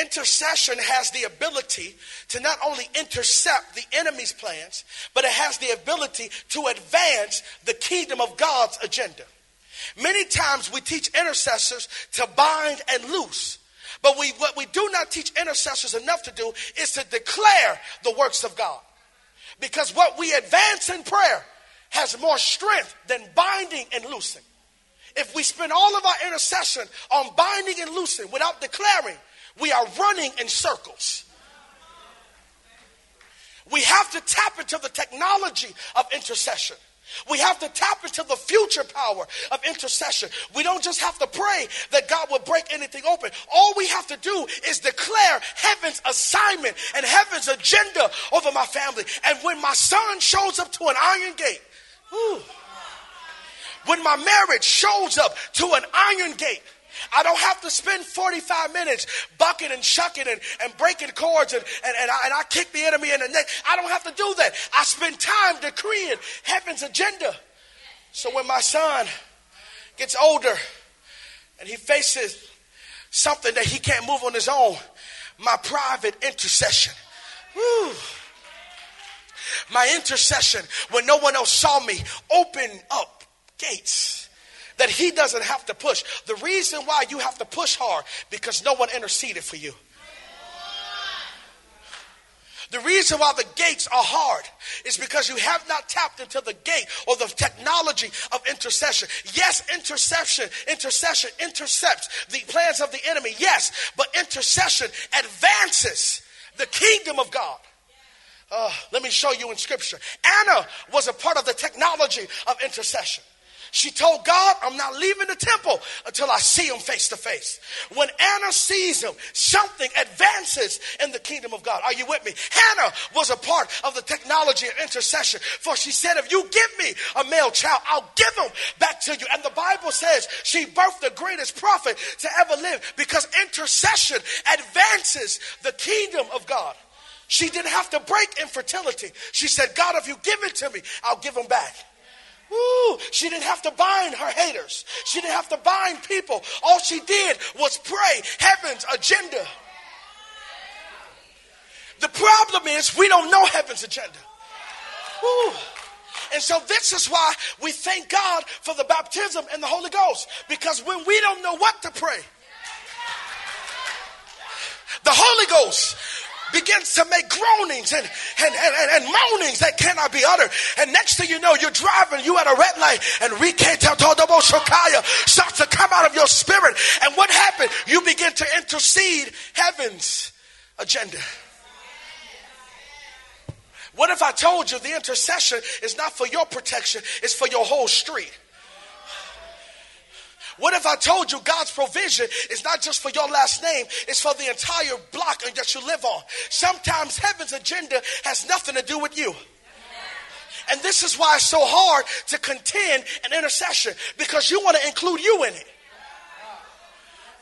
Intercession has the ability to not only intercept the enemy's plans, but it has the ability to advance the kingdom of God's agenda. Many times we teach intercessors to bind and loose. But we, what we do not teach intercessors enough to do is to declare the works of God. Because what we advance in prayer has more strength than binding and loosing. If we spend all of our intercession on binding and loosing without declaring, we are running in circles. We have to tap into the technology of intercession. We have to tap into the future power of intercession. We don't just have to pray that God will break anything open. All we have to do is declare heaven's assignment and heaven's agenda over my family. And when my son shows up to an iron gate, whew, when my marriage shows up to an iron gate, I don't have to spend 45 minutes bucking and shucking and, and breaking cords and, and, and, I, and I kick the enemy in the neck. I don't have to do that. I spend time decreeing heaven's agenda. So when my son gets older and he faces something that he can't move on his own, my private intercession. Whew, my intercession when no one else saw me open up gates that he doesn't have to push. The reason why you have to push hard because no one interceded for you. The reason why the gates are hard is because you have not tapped into the gate or the technology of intercession. Yes, interception, intercession intercepts the plans of the enemy. Yes, but intercession advances the kingdom of God. Uh, let me show you in scripture. Anna was a part of the technology of intercession. She told God, I'm not leaving the temple until I see him face to face. When Anna sees him, something advances in the kingdom of God. Are you with me? Hannah was a part of the technology of intercession. For she said, if you give me a male child, I'll give him back to you. And the Bible says she birthed the greatest prophet to ever live because intercession advances the kingdom of God. She didn't have to break infertility. She said, God, if you give it to me, I'll give him back. Ooh, she didn't have to bind her haters. She didn't have to bind people. All she did was pray heaven's agenda. The problem is we don't know heaven's agenda. Ooh. And so this is why we thank God for the baptism and the Holy Ghost. Because when we don't know what to pray, the Holy Ghost begins to make groanings and, and, and, and, moanings that cannot be uttered. And next thing you know, you're driving, you at a red light, and Shokaya starts to come out of your spirit. And what happened? You begin to intercede heaven's agenda. What if I told you the intercession is not for your protection, it's for your whole street? What if I told you God's provision is not just for your last name, it's for the entire block that you live on? Sometimes heaven's agenda has nothing to do with you. And this is why it's so hard to contend an intercession because you want to include you in it.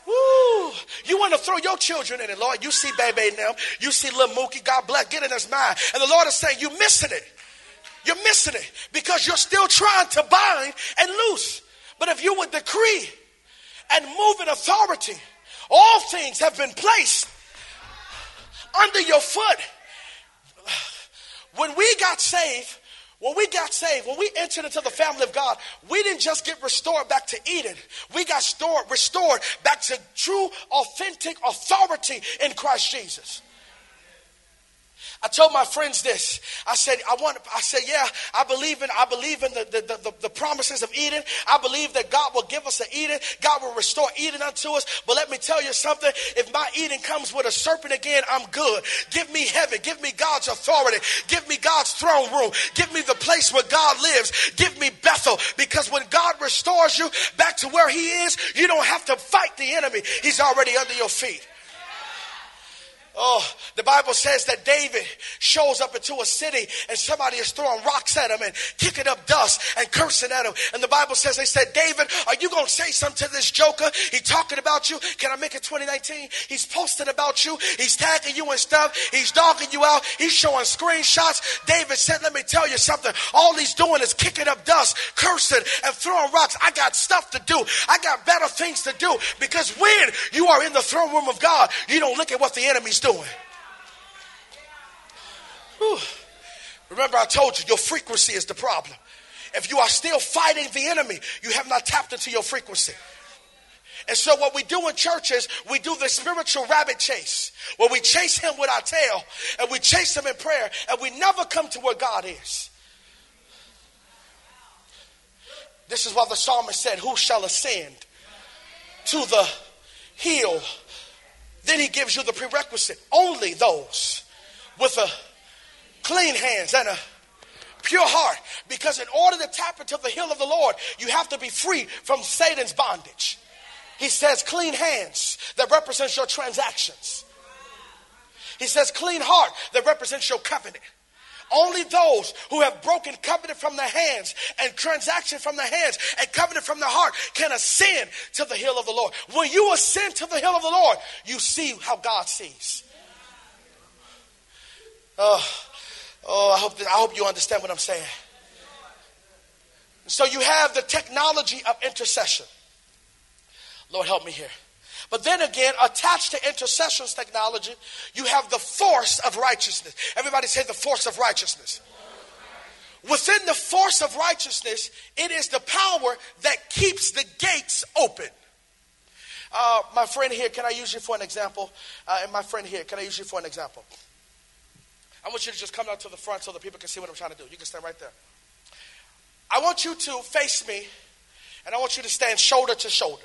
Woo! You want to throw your children in it, Lord. You see baby in them. You see little Mookie. God bless. Get in his mind. And the Lord is saying, You're missing it. You're missing it because you're still trying to bind and loose. But if you would decree and move in authority, all things have been placed under your foot. When we got saved, when we got saved, when we entered into the family of God, we didn't just get restored back to Eden. We got stored, restored back to true, authentic authority in Christ Jesus. I told my friends this. I said, I want, I said, yeah, I believe in, I believe in the, the, the, the, promises of Eden. I believe that God will give us an Eden. God will restore Eden unto us. But let me tell you something. If my Eden comes with a serpent again, I'm good. Give me heaven. Give me God's authority. Give me God's throne room. Give me the place where God lives. Give me Bethel. Because when God restores you back to where he is, you don't have to fight the enemy. He's already under your feet. Oh, the Bible says that David shows up into a city and somebody is throwing rocks at him and kicking up dust and cursing at him. And the Bible says, they said, David, are you going to say something to this joker? He talking about you. Can I make it 2019? He's posting about you. He's tagging you and stuff. He's dogging you out. He's showing screenshots. David said, let me tell you something. All he's doing is kicking up dust, cursing and throwing rocks. I got stuff to do. I got better things to do because when you are in the throne room of God, you don't look at what the enemy's doing doing. Whew. Remember, I told you your frequency is the problem. If you are still fighting the enemy, you have not tapped into your frequency. And so, what we do in churches, we do the spiritual rabbit chase, where we chase him with our tail and we chase him in prayer, and we never come to where God is. This is why the psalmist said, Who shall ascend to the hill then he gives you the prerequisite. Only those with a clean hands and a pure heart. Because in order to tap into the hill of the Lord, you have to be free from Satan's bondage. He says clean hands that represents your transactions. He says clean heart that represents your covenant. Only those who have broken covenant from the hands and transaction from the hands and covenant from the heart can ascend to the hill of the Lord. When you ascend to the hill of the Lord, you see how God sees. Oh, oh I, hope that, I hope you understand what I'm saying. So you have the technology of intercession. Lord, help me here. But then again, attached to intercessions technology, you have the force of righteousness. Everybody say the force of righteousness. Within the force of righteousness, it is the power that keeps the gates open. Uh, my friend here, can I use you for an example? Uh, and my friend here, can I use you for an example? I want you to just come out to the front so that people can see what I'm trying to do. You can stand right there. I want you to face me, and I want you to stand shoulder to shoulder.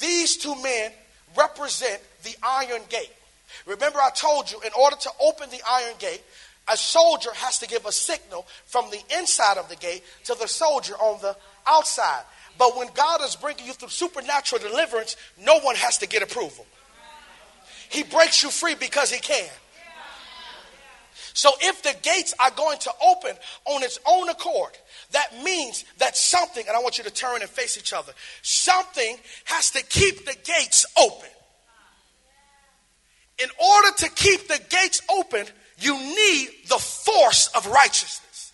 These two men represent the iron gate. Remember, I told you, in order to open the iron gate, a soldier has to give a signal from the inside of the gate to the soldier on the outside. But when God is bringing you through supernatural deliverance, no one has to get approval. He breaks you free because He can. So if the gates are going to open on its own accord, that means that something, and I want you to turn and face each other, something has to keep the gates open. In order to keep the gates open, you need the force of righteousness.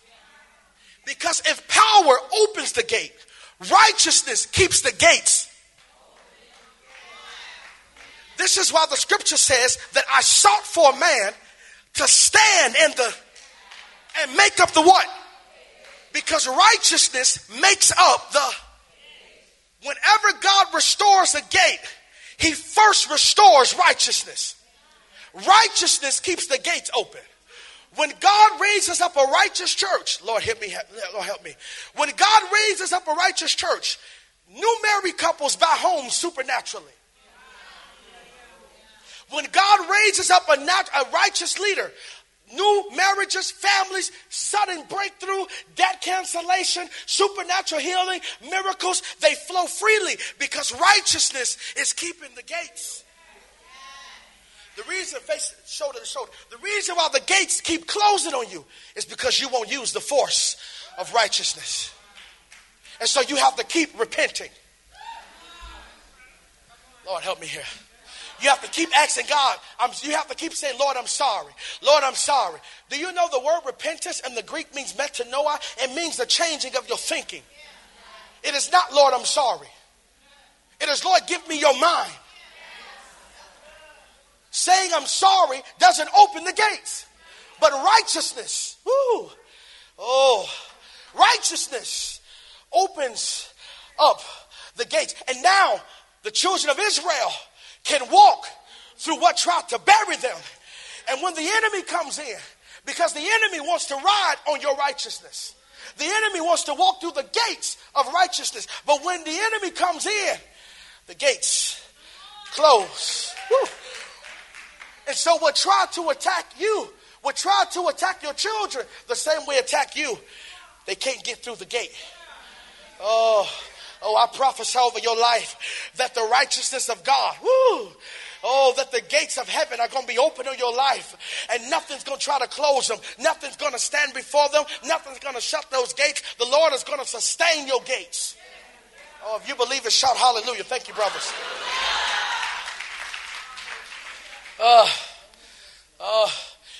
Because if power opens the gate, righteousness keeps the gates. This is why the scripture says that I sought for a man to stand in the and make up the what? Because righteousness makes up the. Whenever God restores a gate, He first restores righteousness. Righteousness keeps the gates open. When God raises up a righteous church, Lord help me, Lord help me. When God raises up a righteous church, new married couples buy homes supernaturally. When God raises up a, nat- a righteous leader, new marriages, families, sudden breakthrough, debt cancellation, supernatural healing, miracles, they flow freely because righteousness is keeping the gates. The reason, face shoulder to shoulder, the reason why the gates keep closing on you is because you won't use the force of righteousness. And so you have to keep repenting. Lord, help me here. You have to keep asking God. I'm, you have to keep saying, Lord, I'm sorry. Lord, I'm sorry. Do you know the word repentance in the Greek means metanoia? It means the changing of your thinking. It is not, Lord, I'm sorry. It is, Lord, give me your mind. Saying I'm sorry doesn't open the gates. But righteousness, whoo, oh, righteousness opens up the gates. And now the children of Israel can walk through what tried to bury them. And when the enemy comes in, because the enemy wants to ride on your righteousness. The enemy wants to walk through the gates of righteousness. But when the enemy comes in, the gates close. And so what tried to attack you, what tried to attack your children, the same way attack you, they can't get through the gate. Oh, Oh, I prophesy over your life that the righteousness of God, woo, Oh, that the gates of heaven are going to be open on your life and nothing's going to try to close them. Nothing's going to stand before them. Nothing's going to shut those gates. The Lord is going to sustain your gates. Oh, if you believe it, shout hallelujah. Thank you, brothers. Uh, uh,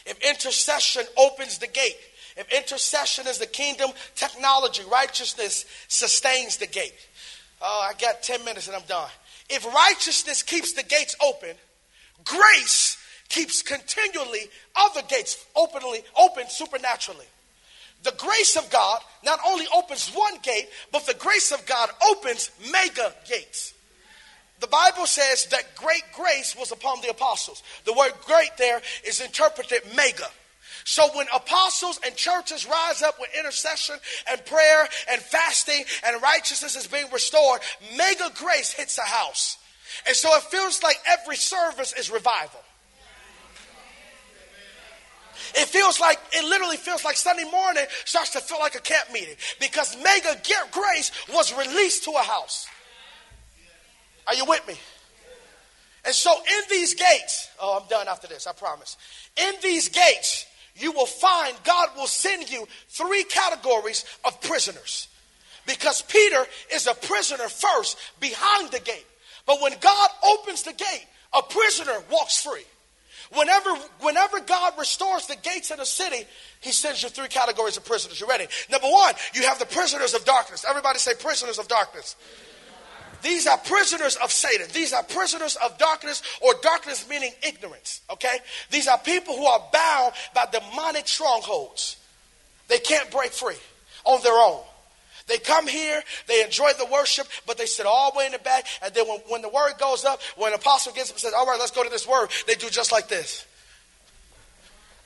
if intercession opens the gate, if intercession is the kingdom technology, righteousness sustains the gate. Oh, I got 10 minutes and I'm done. If righteousness keeps the gates open, grace keeps continually other gates openly open supernaturally. The grace of God not only opens one gate, but the grace of God opens mega gates. The Bible says that great grace was upon the apostles. The word great there is interpreted mega. So when apostles and churches rise up with intercession and prayer and fasting and righteousness is being restored, mega grace hits a house. And so it feels like every service is revival. It feels like, it literally feels like Sunday morning starts to feel like a camp meeting because mega grace was released to a house. Are you with me? And so in these gates, oh, I'm done after this, I promise. In these gates, you will find God will send you three categories of prisoners. Because Peter is a prisoner first behind the gate. But when God opens the gate, a prisoner walks free. Whenever, whenever God restores the gates of the city, he sends you three categories of prisoners. You ready? Number one, you have the prisoners of darkness. Everybody say prisoners of darkness. These are prisoners of Satan. These are prisoners of darkness, or darkness meaning ignorance. Okay? These are people who are bound by demonic strongholds. They can't break free on their own. They come here, they enjoy the worship, but they sit all the way in the back. And then when, when the word goes up, when an apostle gets up and says, All right, let's go to this word, they do just like this.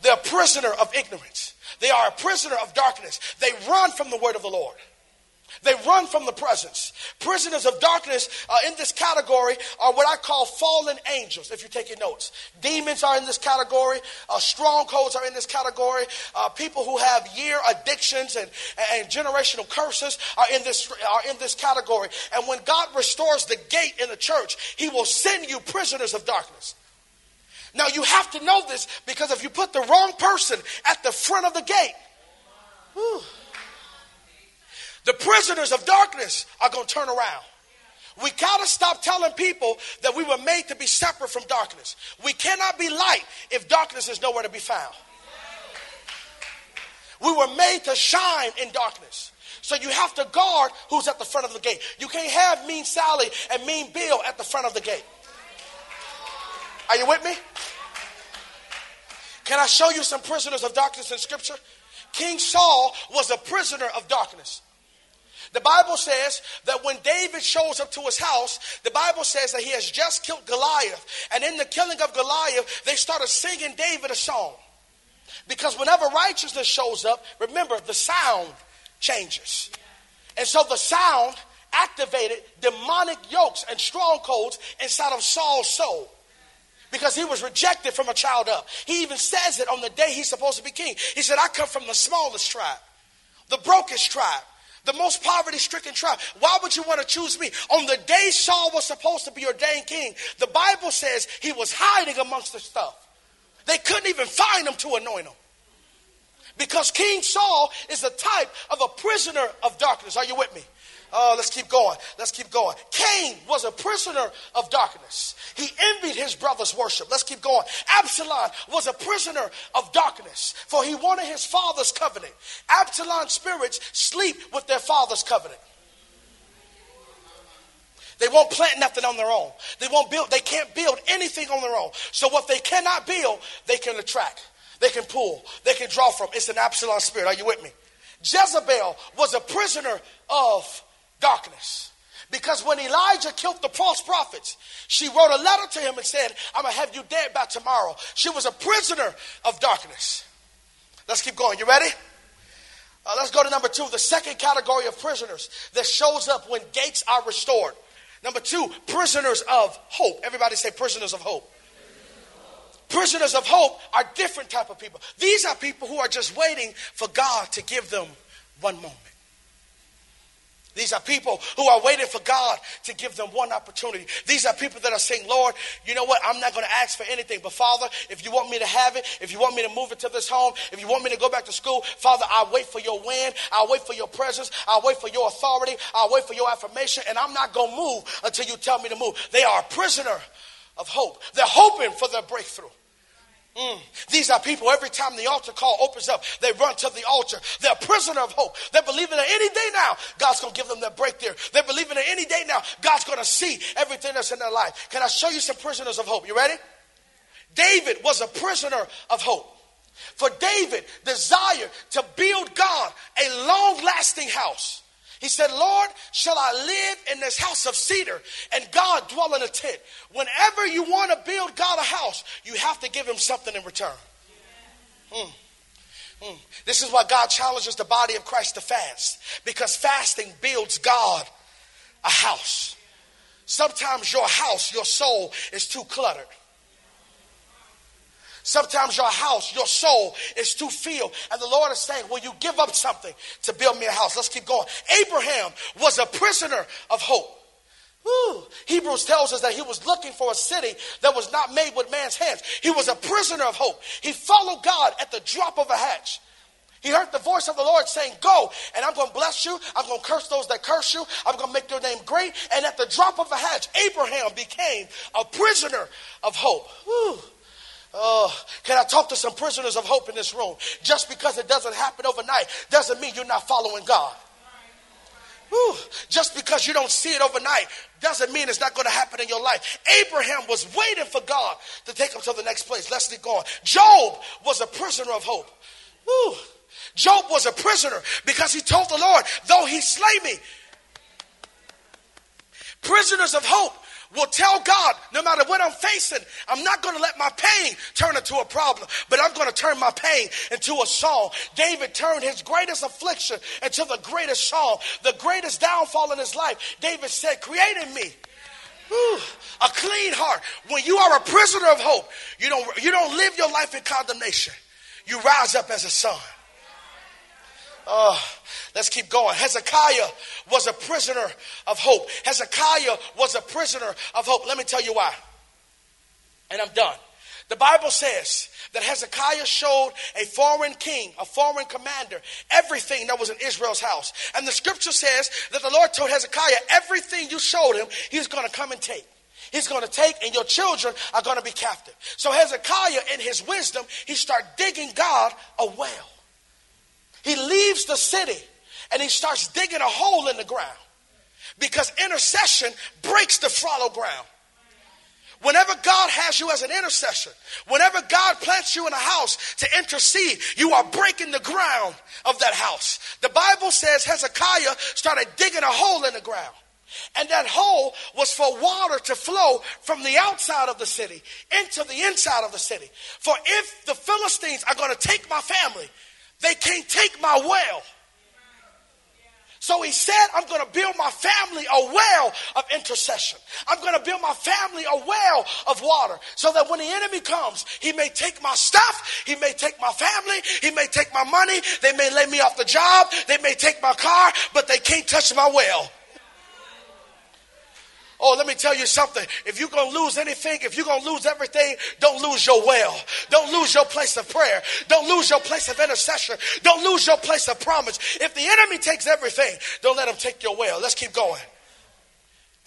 They're a prisoner of ignorance. They are a prisoner of darkness. They run from the word of the Lord. They run from the presence. Prisoners of darkness uh, in this category are what I call fallen angels, if you're taking notes. Demons are in this category. Uh, strongholds are in this category. Uh, people who have year addictions and, and generational curses are in, this, are in this category. And when God restores the gate in the church, He will send you prisoners of darkness. Now, you have to know this because if you put the wrong person at the front of the gate, whew, the prisoners of darkness are going to turn around. We got to stop telling people that we were made to be separate from darkness. We cannot be light if darkness is nowhere to be found. We were made to shine in darkness. So you have to guard who's at the front of the gate. You can't have mean Sally and mean Bill at the front of the gate. Are you with me? Can I show you some prisoners of darkness in scripture? King Saul was a prisoner of darkness. The Bible says that when David shows up to his house, the Bible says that he has just killed Goliath. And in the killing of Goliath, they started singing David a song. Because whenever righteousness shows up, remember the sound changes. And so the sound activated demonic yokes and strongholds inside of Saul's soul because he was rejected from a child up. He even says it on the day he's supposed to be king. He said, I come from the smallest tribe, the brokest tribe the most poverty stricken tribe. Why would you want to choose me? On the day Saul was supposed to be ordained king, the Bible says he was hiding amongst the stuff. They couldn't even find him to anoint him. Because King Saul is the type of a prisoner of darkness. Are you with me? Oh, let's keep going. Let's keep going. Cain was a prisoner of darkness. He envied his brother's worship. Let's keep going. Absalom was a prisoner of darkness, for he wanted his father's covenant. Absalom's spirits sleep with their father's covenant. They won't plant nothing on their own. They won't build, they can't build anything on their own. So what they cannot build, they can attract. They can pull. They can draw from. It's an Absalom spirit. Are you with me? Jezebel was a prisoner of darkness. Because when Elijah killed the false prophets, she wrote a letter to him and said, I'm going to have you dead by tomorrow. She was a prisoner of darkness. Let's keep going. You ready? Uh, let's go to number two, the second category of prisoners that shows up when gates are restored. Number two, prisoners of hope. Everybody say prisoners of hope. Prisoners of hope are different type of people. These are people who are just waiting for God to give them one moment. These are people who are waiting for God to give them one opportunity. These are people that are saying, Lord, you know what? I'm not going to ask for anything. But Father, if you want me to have it, if you want me to move into this home, if you want me to go back to school, Father, I'll wait for your wind. I'll wait for your presence. I'll wait for your authority. I'll wait for your affirmation. And I'm not going to move until you tell me to move. They are a prisoner of hope. They're hoping for their breakthrough. Mm. These are people, every time the altar call opens up, they run to the altar. They're a prisoner of hope. They're believing that any day now, God's going to give them their breakthrough. They're believing that any day now, God's going to see everything that's in their life. Can I show you some prisoners of hope? You ready? David was a prisoner of hope. For David desired to build God a long lasting house. He said, Lord, shall I live in this house of cedar and God dwell in a tent? Whenever you want to build God a house, you have to give him something in return. Hmm. Hmm. This is why God challenges the body of Christ to fast because fasting builds God a house. Sometimes your house, your soul is too cluttered. Sometimes your house, your soul is too filled. And the Lord is saying, Will you give up something to build me a house? Let's keep going. Abraham was a prisoner of hope. Whew. Hebrews tells us that he was looking for a city that was not made with man's hands. He was a prisoner of hope. He followed God at the drop of a hatch. He heard the voice of the Lord saying, Go, and I'm going to bless you. I'm going to curse those that curse you. I'm going to make your name great. And at the drop of a hatch, Abraham became a prisoner of hope. Whew. Oh, can I talk to some prisoners of hope in this room? Just because it doesn't happen overnight doesn't mean you're not following God. Whew. Just because you don't see it overnight doesn't mean it's not going to happen in your life. Abraham was waiting for God to take him to the next place. Let's keep going. Job was a prisoner of hope. Whew. Job was a prisoner because he told the Lord, though he slay me. Prisoners of hope will tell God, no matter what I'm facing, I'm not going to let my pain turn into a problem, but I'm going to turn my pain into a song. David turned his greatest affliction into the greatest song, the greatest downfall in his life. David said, Create in me. Whew, a clean heart. When you are a prisoner of hope, you don't, you don't live your life in condemnation. You rise up as a son. Oh, let's keep going. Hezekiah was a prisoner of hope. Hezekiah was a prisoner of hope. Let me tell you why. And I'm done. The Bible says that Hezekiah showed a foreign king, a foreign commander, everything that was in Israel's house. And the scripture says that the Lord told Hezekiah, everything you showed him, he's going to come and take. He's going to take, and your children are going to be captive. So Hezekiah, in his wisdom, he started digging God a well. He leaves the city and he starts digging a hole in the ground because intercession breaks the fallow ground. Whenever God has you as an intercessor, whenever God plants you in a house to intercede, you are breaking the ground of that house. The Bible says Hezekiah started digging a hole in the ground. And that hole was for water to flow from the outside of the city into the inside of the city. For if the Philistines are going to take my family, they can't take my well. So he said, I'm going to build my family a well of intercession. I'm going to build my family a well of water so that when the enemy comes, he may take my stuff, he may take my family, he may take my money, they may lay me off the job, they may take my car, but they can't touch my well. Oh, let me tell you something. If you're going to lose anything, if you're going to lose everything, don't lose your well. Don't lose your place of prayer. Don't lose your place of intercession. Don't lose your place of promise. If the enemy takes everything, don't let him take your well. Let's keep going.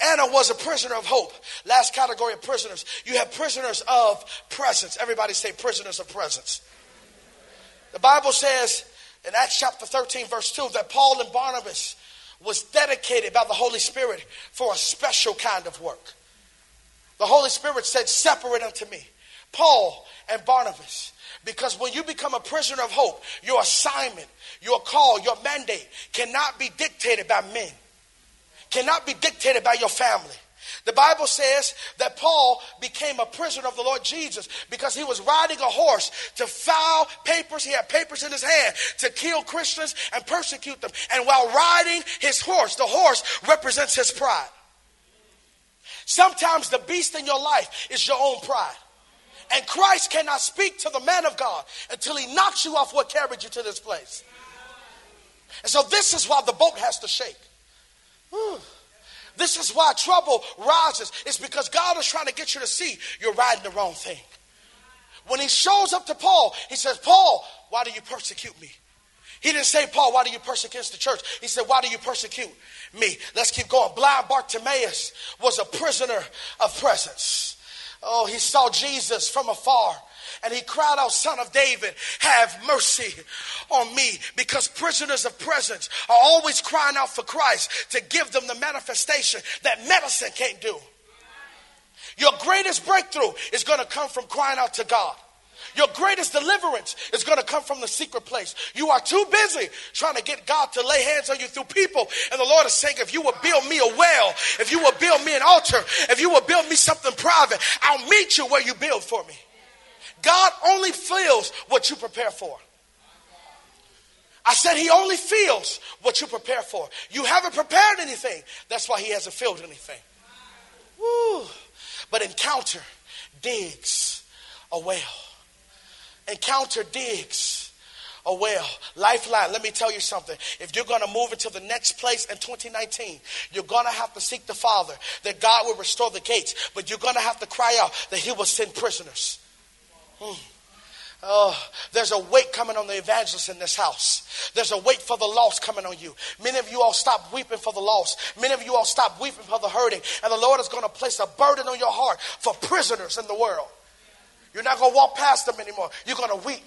Anna was a prisoner of hope. Last category of prisoners. You have prisoners of presence. Everybody say prisoners of presence. The Bible says in Acts chapter 13, verse 2, that Paul and Barnabas was dedicated by the Holy Spirit for a special kind of work. The Holy Spirit said, Separate unto me Paul and Barnabas. Because when you become a prisoner of hope, your assignment, your call, your mandate cannot be dictated by men, cannot be dictated by your family. The Bible says that Paul became a prisoner of the Lord Jesus because he was riding a horse to file papers. He had papers in his hand to kill Christians and persecute them. And while riding his horse, the horse represents his pride. Sometimes the beast in your life is your own pride. And Christ cannot speak to the man of God until he knocks you off what carried you to this place. And so this is why the boat has to shake. This is why trouble rises. It's because God is trying to get you to see you're riding the wrong thing. When he shows up to Paul, he says, Paul, why do you persecute me? He didn't say, Paul, why do you persecute the church? He said, why do you persecute me? Let's keep going. Blind Bartimaeus was a prisoner of presence. Oh, he saw Jesus from afar and he cried out, Son of David, have mercy on me. Because prisoners of presence are always crying out for Christ to give them the manifestation that medicine can't do. Your greatest breakthrough is going to come from crying out to God. Your greatest deliverance is going to come from the secret place. You are too busy trying to get God to lay hands on you through people. And the Lord is saying, if you will build me a well, if you will build me an altar, if you will build me something private, I'll meet you where you build for me. God only feels what you prepare for. I said he only feels what you prepare for. You haven't prepared anything. That's why he hasn't filled anything. Woo. But encounter digs a well. Encounter digs a well. Lifeline, let me tell you something. If you're going to move into the next place in 2019, you're going to have to seek the Father that God will restore the gates. But you're going to have to cry out that he will send prisoners. Hmm. Oh, there's a weight coming on the evangelists in this house. There's a weight for the lost coming on you. Many of you all stop weeping for the lost. Many of you all stop weeping for the hurting. And the Lord is going to place a burden on your heart for prisoners in the world. You're not going to walk past them anymore. You're going to weep.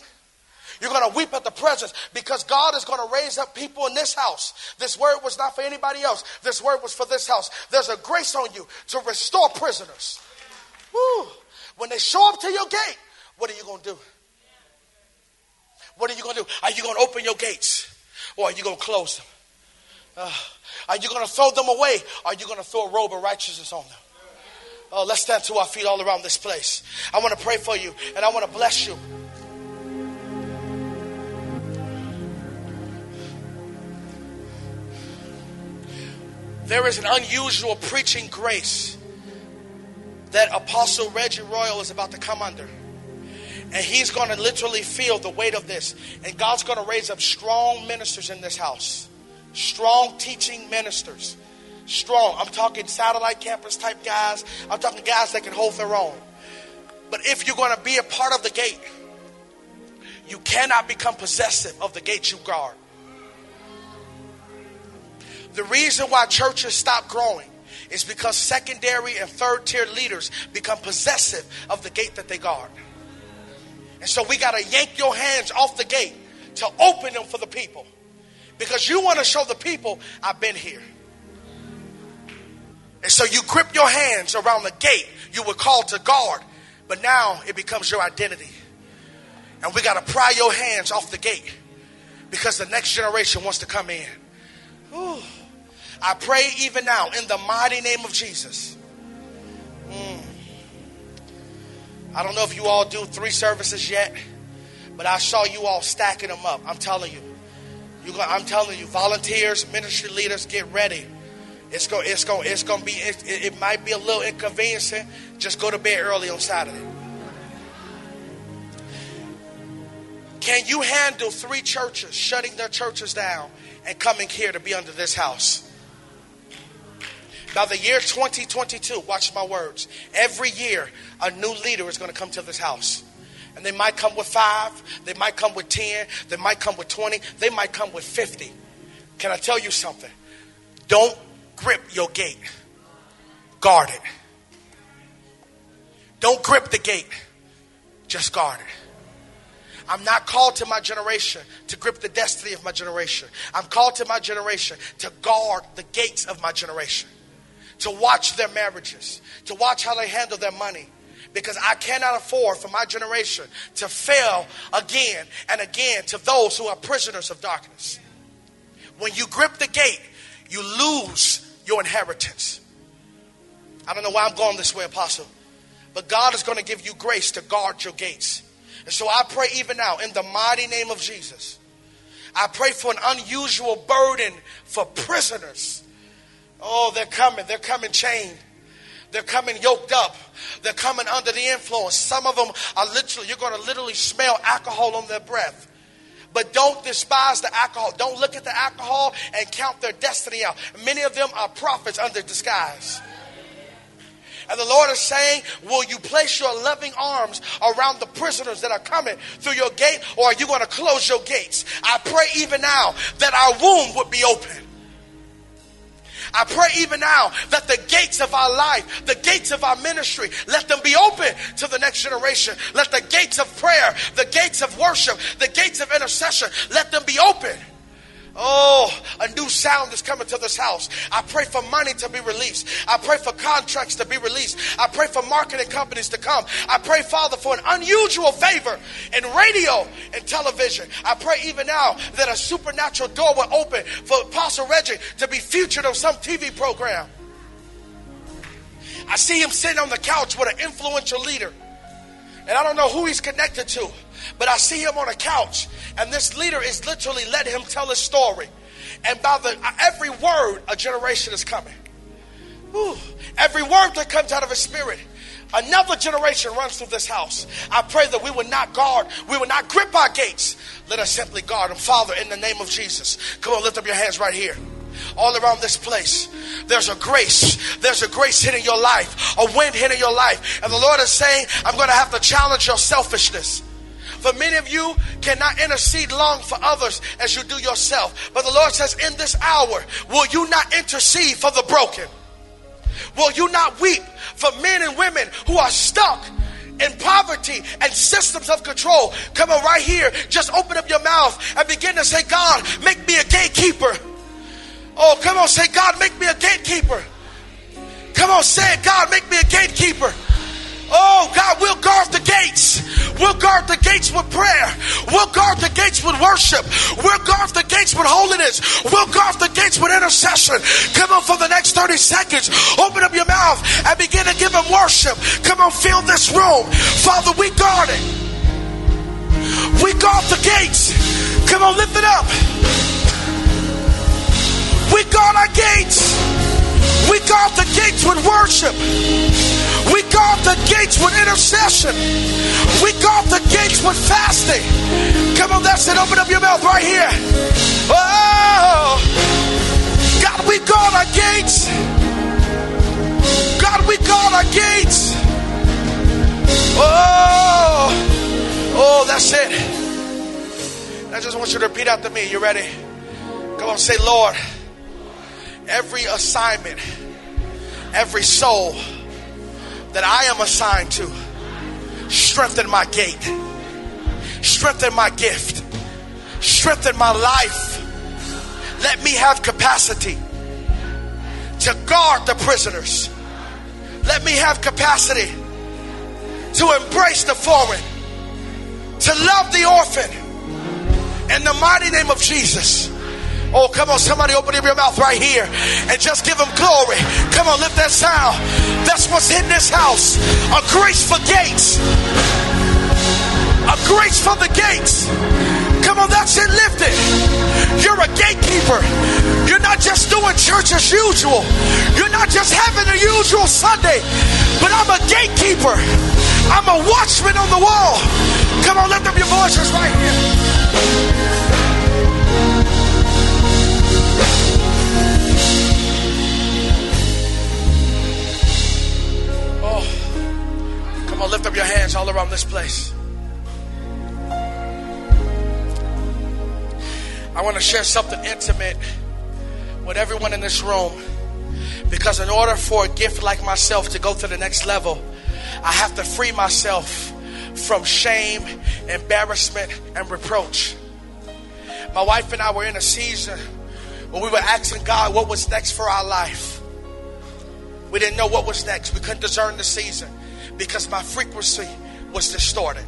You're going to weep at the presence because God is going to raise up people in this house. This word was not for anybody else. This word was for this house. There's a grace on you to restore prisoners. Woo. When they show up to your gate, what are you going to do? What are you going to do? Are you going to open your gates or are you going to close them? Uh, are you going to throw them away? Or are you going to throw a robe of righteousness on them? Oh, let's stand to our feet all around this place. I want to pray for you and I want to bless you. There is an unusual preaching grace that Apostle Reggie Royal is about to come under. And he's going to literally feel the weight of this. And God's going to raise up strong ministers in this house, strong teaching ministers. Strong. I'm talking satellite campus type guys. I'm talking guys that can hold their own. But if you're going to be a part of the gate, you cannot become possessive of the gate you guard. The reason why churches stop growing is because secondary and third tier leaders become possessive of the gate that they guard. And so we got to yank your hands off the gate to open them for the people. Because you want to show the people, I've been here. And so you grip your hands around the gate you were called to guard, but now it becomes your identity. And we got to pry your hands off the gate because the next generation wants to come in. I pray even now in the mighty name of Jesus. I don't know if you all do three services yet, but I saw you all stacking them up. I'm telling you. you I'm telling you, volunteers, ministry leaders, get ready. It's going, it's going, it's going to be, it, it might be a little inconveniencing. Just go to bed early on Saturday. Can you handle three churches shutting their churches down and coming here to be under this house? Now, the year 2022, watch my words. Every year, a new leader is going to come to this house. And they might come with five, they might come with 10, they might come with 20, they might come with 50. Can I tell you something? Don't grip your gate, guard it. Don't grip the gate, just guard it. I'm not called to my generation to grip the destiny of my generation. I'm called to my generation to guard the gates of my generation to watch their marriages, to watch how they handle their money. Because I cannot afford for my generation to fail again and again to those who are prisoners of darkness. When you grip the gate, you lose your inheritance. I don't know why I'm going this way, Apostle, but God is going to give you grace to guard your gates. And so I pray even now in the mighty name of Jesus. I pray for an unusual burden for prisoners Oh, they're coming. They're coming chained. They're coming yoked up. They're coming under the influence. Some of them are literally, you're going to literally smell alcohol on their breath. But don't despise the alcohol. Don't look at the alcohol and count their destiny out. Many of them are prophets under disguise. And the Lord is saying, Will you place your loving arms around the prisoners that are coming through your gate, or are you going to close your gates? I pray even now that our womb would be open. I pray even now that the gates of our life, the gates of our ministry, let them be open to the next generation. Let the gates of prayer, the gates of worship, the gates of intercession, let them be open. Oh, a new sound is coming to this house. I pray for money to be released. I pray for contracts to be released. I pray for marketing companies to come. I pray, Father, for an unusual favor in radio and television. I pray even now that a supernatural door will open for Apostle Reggie to be featured on some TV program. I see him sitting on the couch with an influential leader. And I don't know who he's connected to. But I see him on a couch, and this leader is literally letting him tell his story. And by the every word, a generation is coming. Whew. Every word that comes out of his spirit, another generation runs through this house. I pray that we will not guard, we will not grip our gates. Let us simply guard them. Father, in the name of Jesus, come on, lift up your hands right here all around this place. There's a grace. There's a grace hitting your life, a wind hitting your life. And the Lord is saying, I'm going to have to challenge your selfishness. For many of you cannot intercede long for others as you do yourself. But the Lord says, in this hour, will you not intercede for the broken? Will you not weep for men and women who are stuck in poverty and systems of control? Come on, right here. Just open up your mouth and begin to say, God, make me a gatekeeper. Oh, come on, say, God, make me a gatekeeper. Come on, say it, God, make me a gatekeeper. Oh, God, we'll guard the gates. We'll guard the gates with prayer. We'll guard the gates with worship. We'll guard the gates with holiness. We'll guard the gates with intercession. Come on for the next 30 seconds. Open up your mouth and begin to give him worship. Come on, fill this room. Father, we guard it. We guard the gates. Come on, lift it up. We guard our gates. We guard the gates with worship. We guard the gates with intercession. We guard the gates with fasting. Come on, that's it. Open up your mouth right here. Oh, God, we guard our gates. God, we guard our gates. Oh, oh, that's it. I just want you to repeat after me. You ready? Come on, say, Lord, every assignment, every soul that I am assigned to. Strengthen my gate. Strengthen my gift. Strengthen my life. Let me have capacity to guard the prisoners. Let me have capacity to embrace the foreign, to love the orphan. In the mighty name of Jesus. Oh, come on, somebody open up your mouth right here and just give him glory. Come on, lift that sound. That's what's in this house. A grace for gates. A grace for the gates. Come on, that's it. Lift it. You're a gatekeeper. You're not just doing church as usual. You're not just having a usual Sunday, but I'm a gatekeeper. I'm a watchman on the wall. Come on, lift up your voices right here. Come on, lift up your hands all around this place. I want to share something intimate with everyone in this room. Because in order for a gift like myself to go to the next level, I have to free myself from shame, embarrassment, and reproach. My wife and I were in a season where we were asking God what was next for our life. We didn't know what was next. We couldn't discern the season because my frequency was distorted.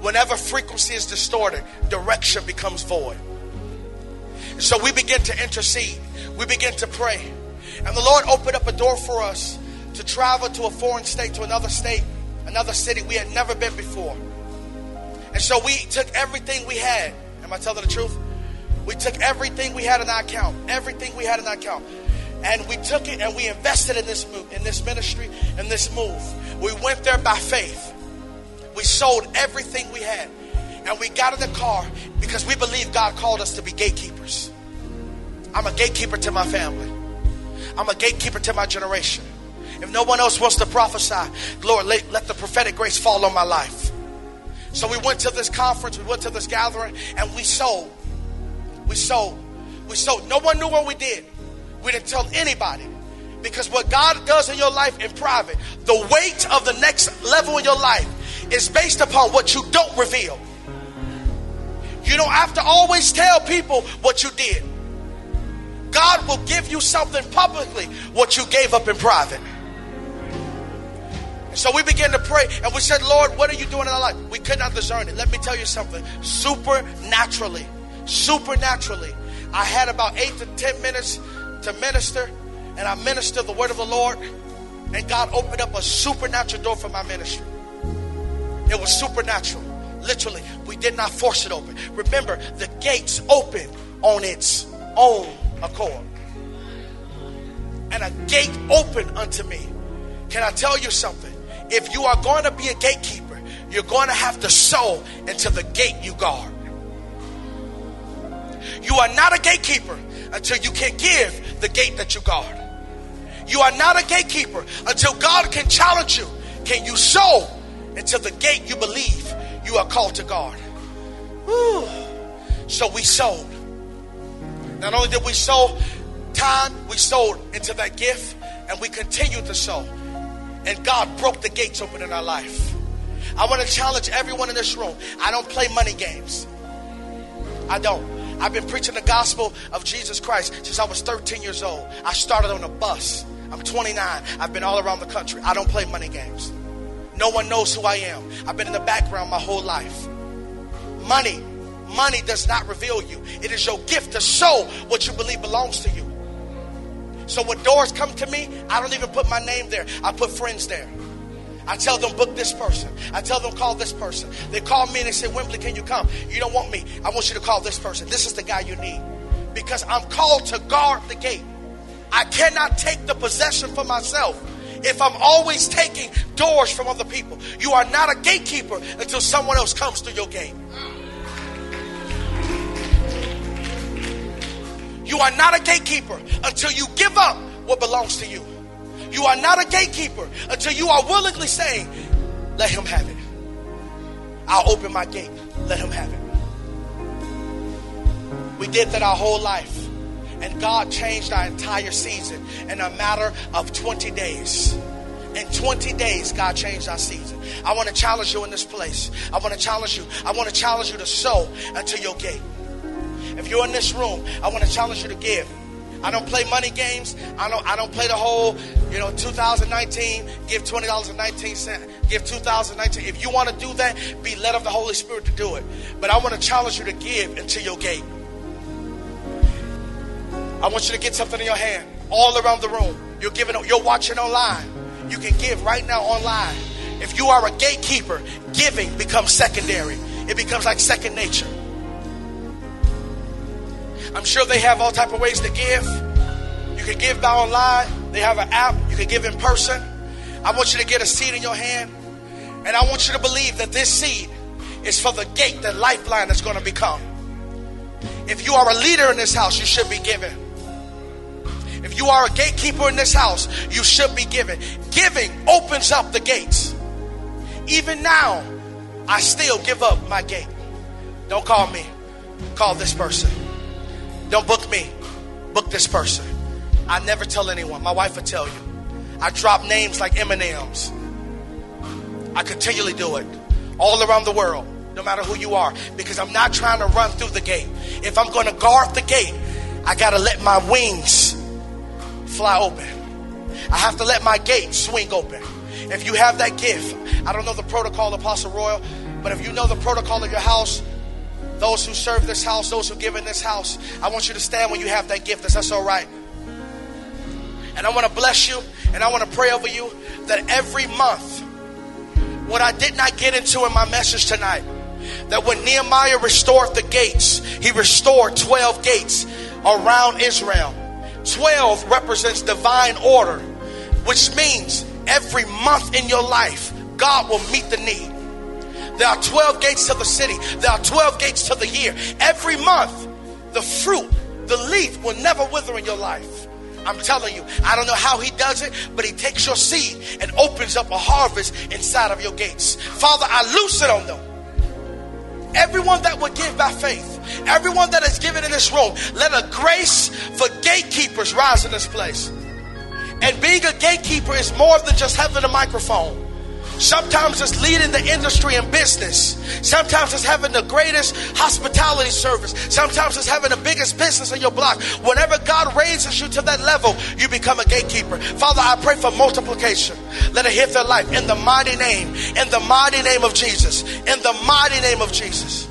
Whenever frequency is distorted, direction becomes void. So we begin to intercede, we begin to pray. And the Lord opened up a door for us to travel to a foreign state, to another state, another city we had never been before. And so we took everything we had. Am I telling the truth? We took everything we had in our account, everything we had in our account, and we took it and we invested in this move, in this ministry, in this move. We went there by faith. We sold everything we had. And we got in the car because we believe God called us to be gatekeepers. I'm a gatekeeper to my family. I'm a gatekeeper to my generation. If no one else wants to prophesy, Lord, let, let the prophetic grace fall on my life. So we went to this conference, we went to this gathering, and we sold. We sold. We sold. No one knew what we did. We didn't tell anybody. Because what God does in your life in private, the weight of the next level in your life is based upon what you don't reveal. You don't have to always tell people what you did. God will give you something publicly what you gave up in private. So we began to pray and we said, Lord, what are you doing in our life? We could not discern it. Let me tell you something. Supernaturally, supernaturally, I had about eight to ten minutes to minister, and I ministered the word of the Lord, and God opened up a supernatural door for my ministry. It was supernatural. Literally, we did not force it open. Remember, the gates open on its own accord. And a gate opened unto me. Can I tell you something? If you are going to be a gatekeeper, you're going to have to sow into the gate you guard. You are not a gatekeeper until you can give the gate that you guard. You are not a gatekeeper until God can challenge you. Can you sow until the gate you believe you are called to guard? Whew. So we sowed. Not only did we sow time, we sowed into that gift and we continued to sow. And God broke the gates open in our life. I want to challenge everyone in this room. I don't play money games. I don't. I've been preaching the gospel of Jesus Christ since I was 13 years old. I started on a bus. I'm 29. I've been all around the country. I don't play money games. No one knows who I am. I've been in the background my whole life. Money, money does not reveal you. It is your gift to show what you believe belongs to you. So when doors come to me, I don't even put my name there. I put friends there. I tell them, book this person. I tell them, call this person. They call me and they say, Wembley, can you come? You don't want me. I want you to call this person. This is the guy you need. Because I'm called to guard the gate. I cannot take the possession for myself if I'm always taking doors from other people. You are not a gatekeeper until someone else comes to your gate. You are not a gatekeeper until you give up what belongs to you. You are not a gatekeeper until you are willingly saying, Let him have it. I'll open my gate. Let him have it. We did that our whole life. And God changed our entire season in a matter of 20 days. In 20 days, God changed our season. I want to challenge you in this place. I want to challenge you. I want to challenge you to sow unto your gate. If you're in this room, I want to challenge you to give. I don't play money games. I don't I don't play the whole, you know, 2019, give $20.19, give 2019. If you want to do that, be led of the Holy Spirit to do it. But I want to challenge you to give into your gate. I want you to get something in your hand all around the room. You're giving you're watching online. You can give right now online. If you are a gatekeeper, giving becomes secondary. It becomes like second nature. I'm sure they have all type of ways to give. You can give by online. They have an app. You can give in person. I want you to get a seed in your hand. And I want you to believe that this seed is for the gate that Lifeline is going to become. If you are a leader in this house, you should be giving. If you are a gatekeeper in this house, you should be giving. Giving opens up the gates. Even now, I still give up my gate. Don't call me, call this person. Don't book me, book this person. I never tell anyone. My wife will tell you. I drop names like M&M's. I continually do it all around the world, no matter who you are, because I'm not trying to run through the gate. If I'm going to guard the gate, I got to let my wings fly open. I have to let my gate swing open. If you have that gift, I don't know the protocol, Apostle Royal, but if you know the protocol of your house, those who serve this house, those who give in this house, I want you to stand when you have that gift. That's, that all right? And I want to bless you and I want to pray over you that every month, what I did not get into in my message tonight, that when Nehemiah restored the gates, he restored 12 gates around Israel. 12 represents divine order, which means every month in your life, God will meet the need. There are 12 gates to the city. There are 12 gates to the year. Every month, the fruit, the leaf will never wither in your life. I'm telling you, I don't know how he does it, but he takes your seed and opens up a harvest inside of your gates. Father, I loose it on them. Everyone that would give by faith, everyone that is given in this room, let a grace for gatekeepers rise in this place. And being a gatekeeper is more than just having a microphone. Sometimes it's leading the industry and business. Sometimes it's having the greatest hospitality service. Sometimes it's having the biggest business in your block. Whenever God raises you to that level, you become a gatekeeper. Father, I pray for multiplication. Let it hit their life in the mighty name, in the mighty name of Jesus, in the mighty name of Jesus.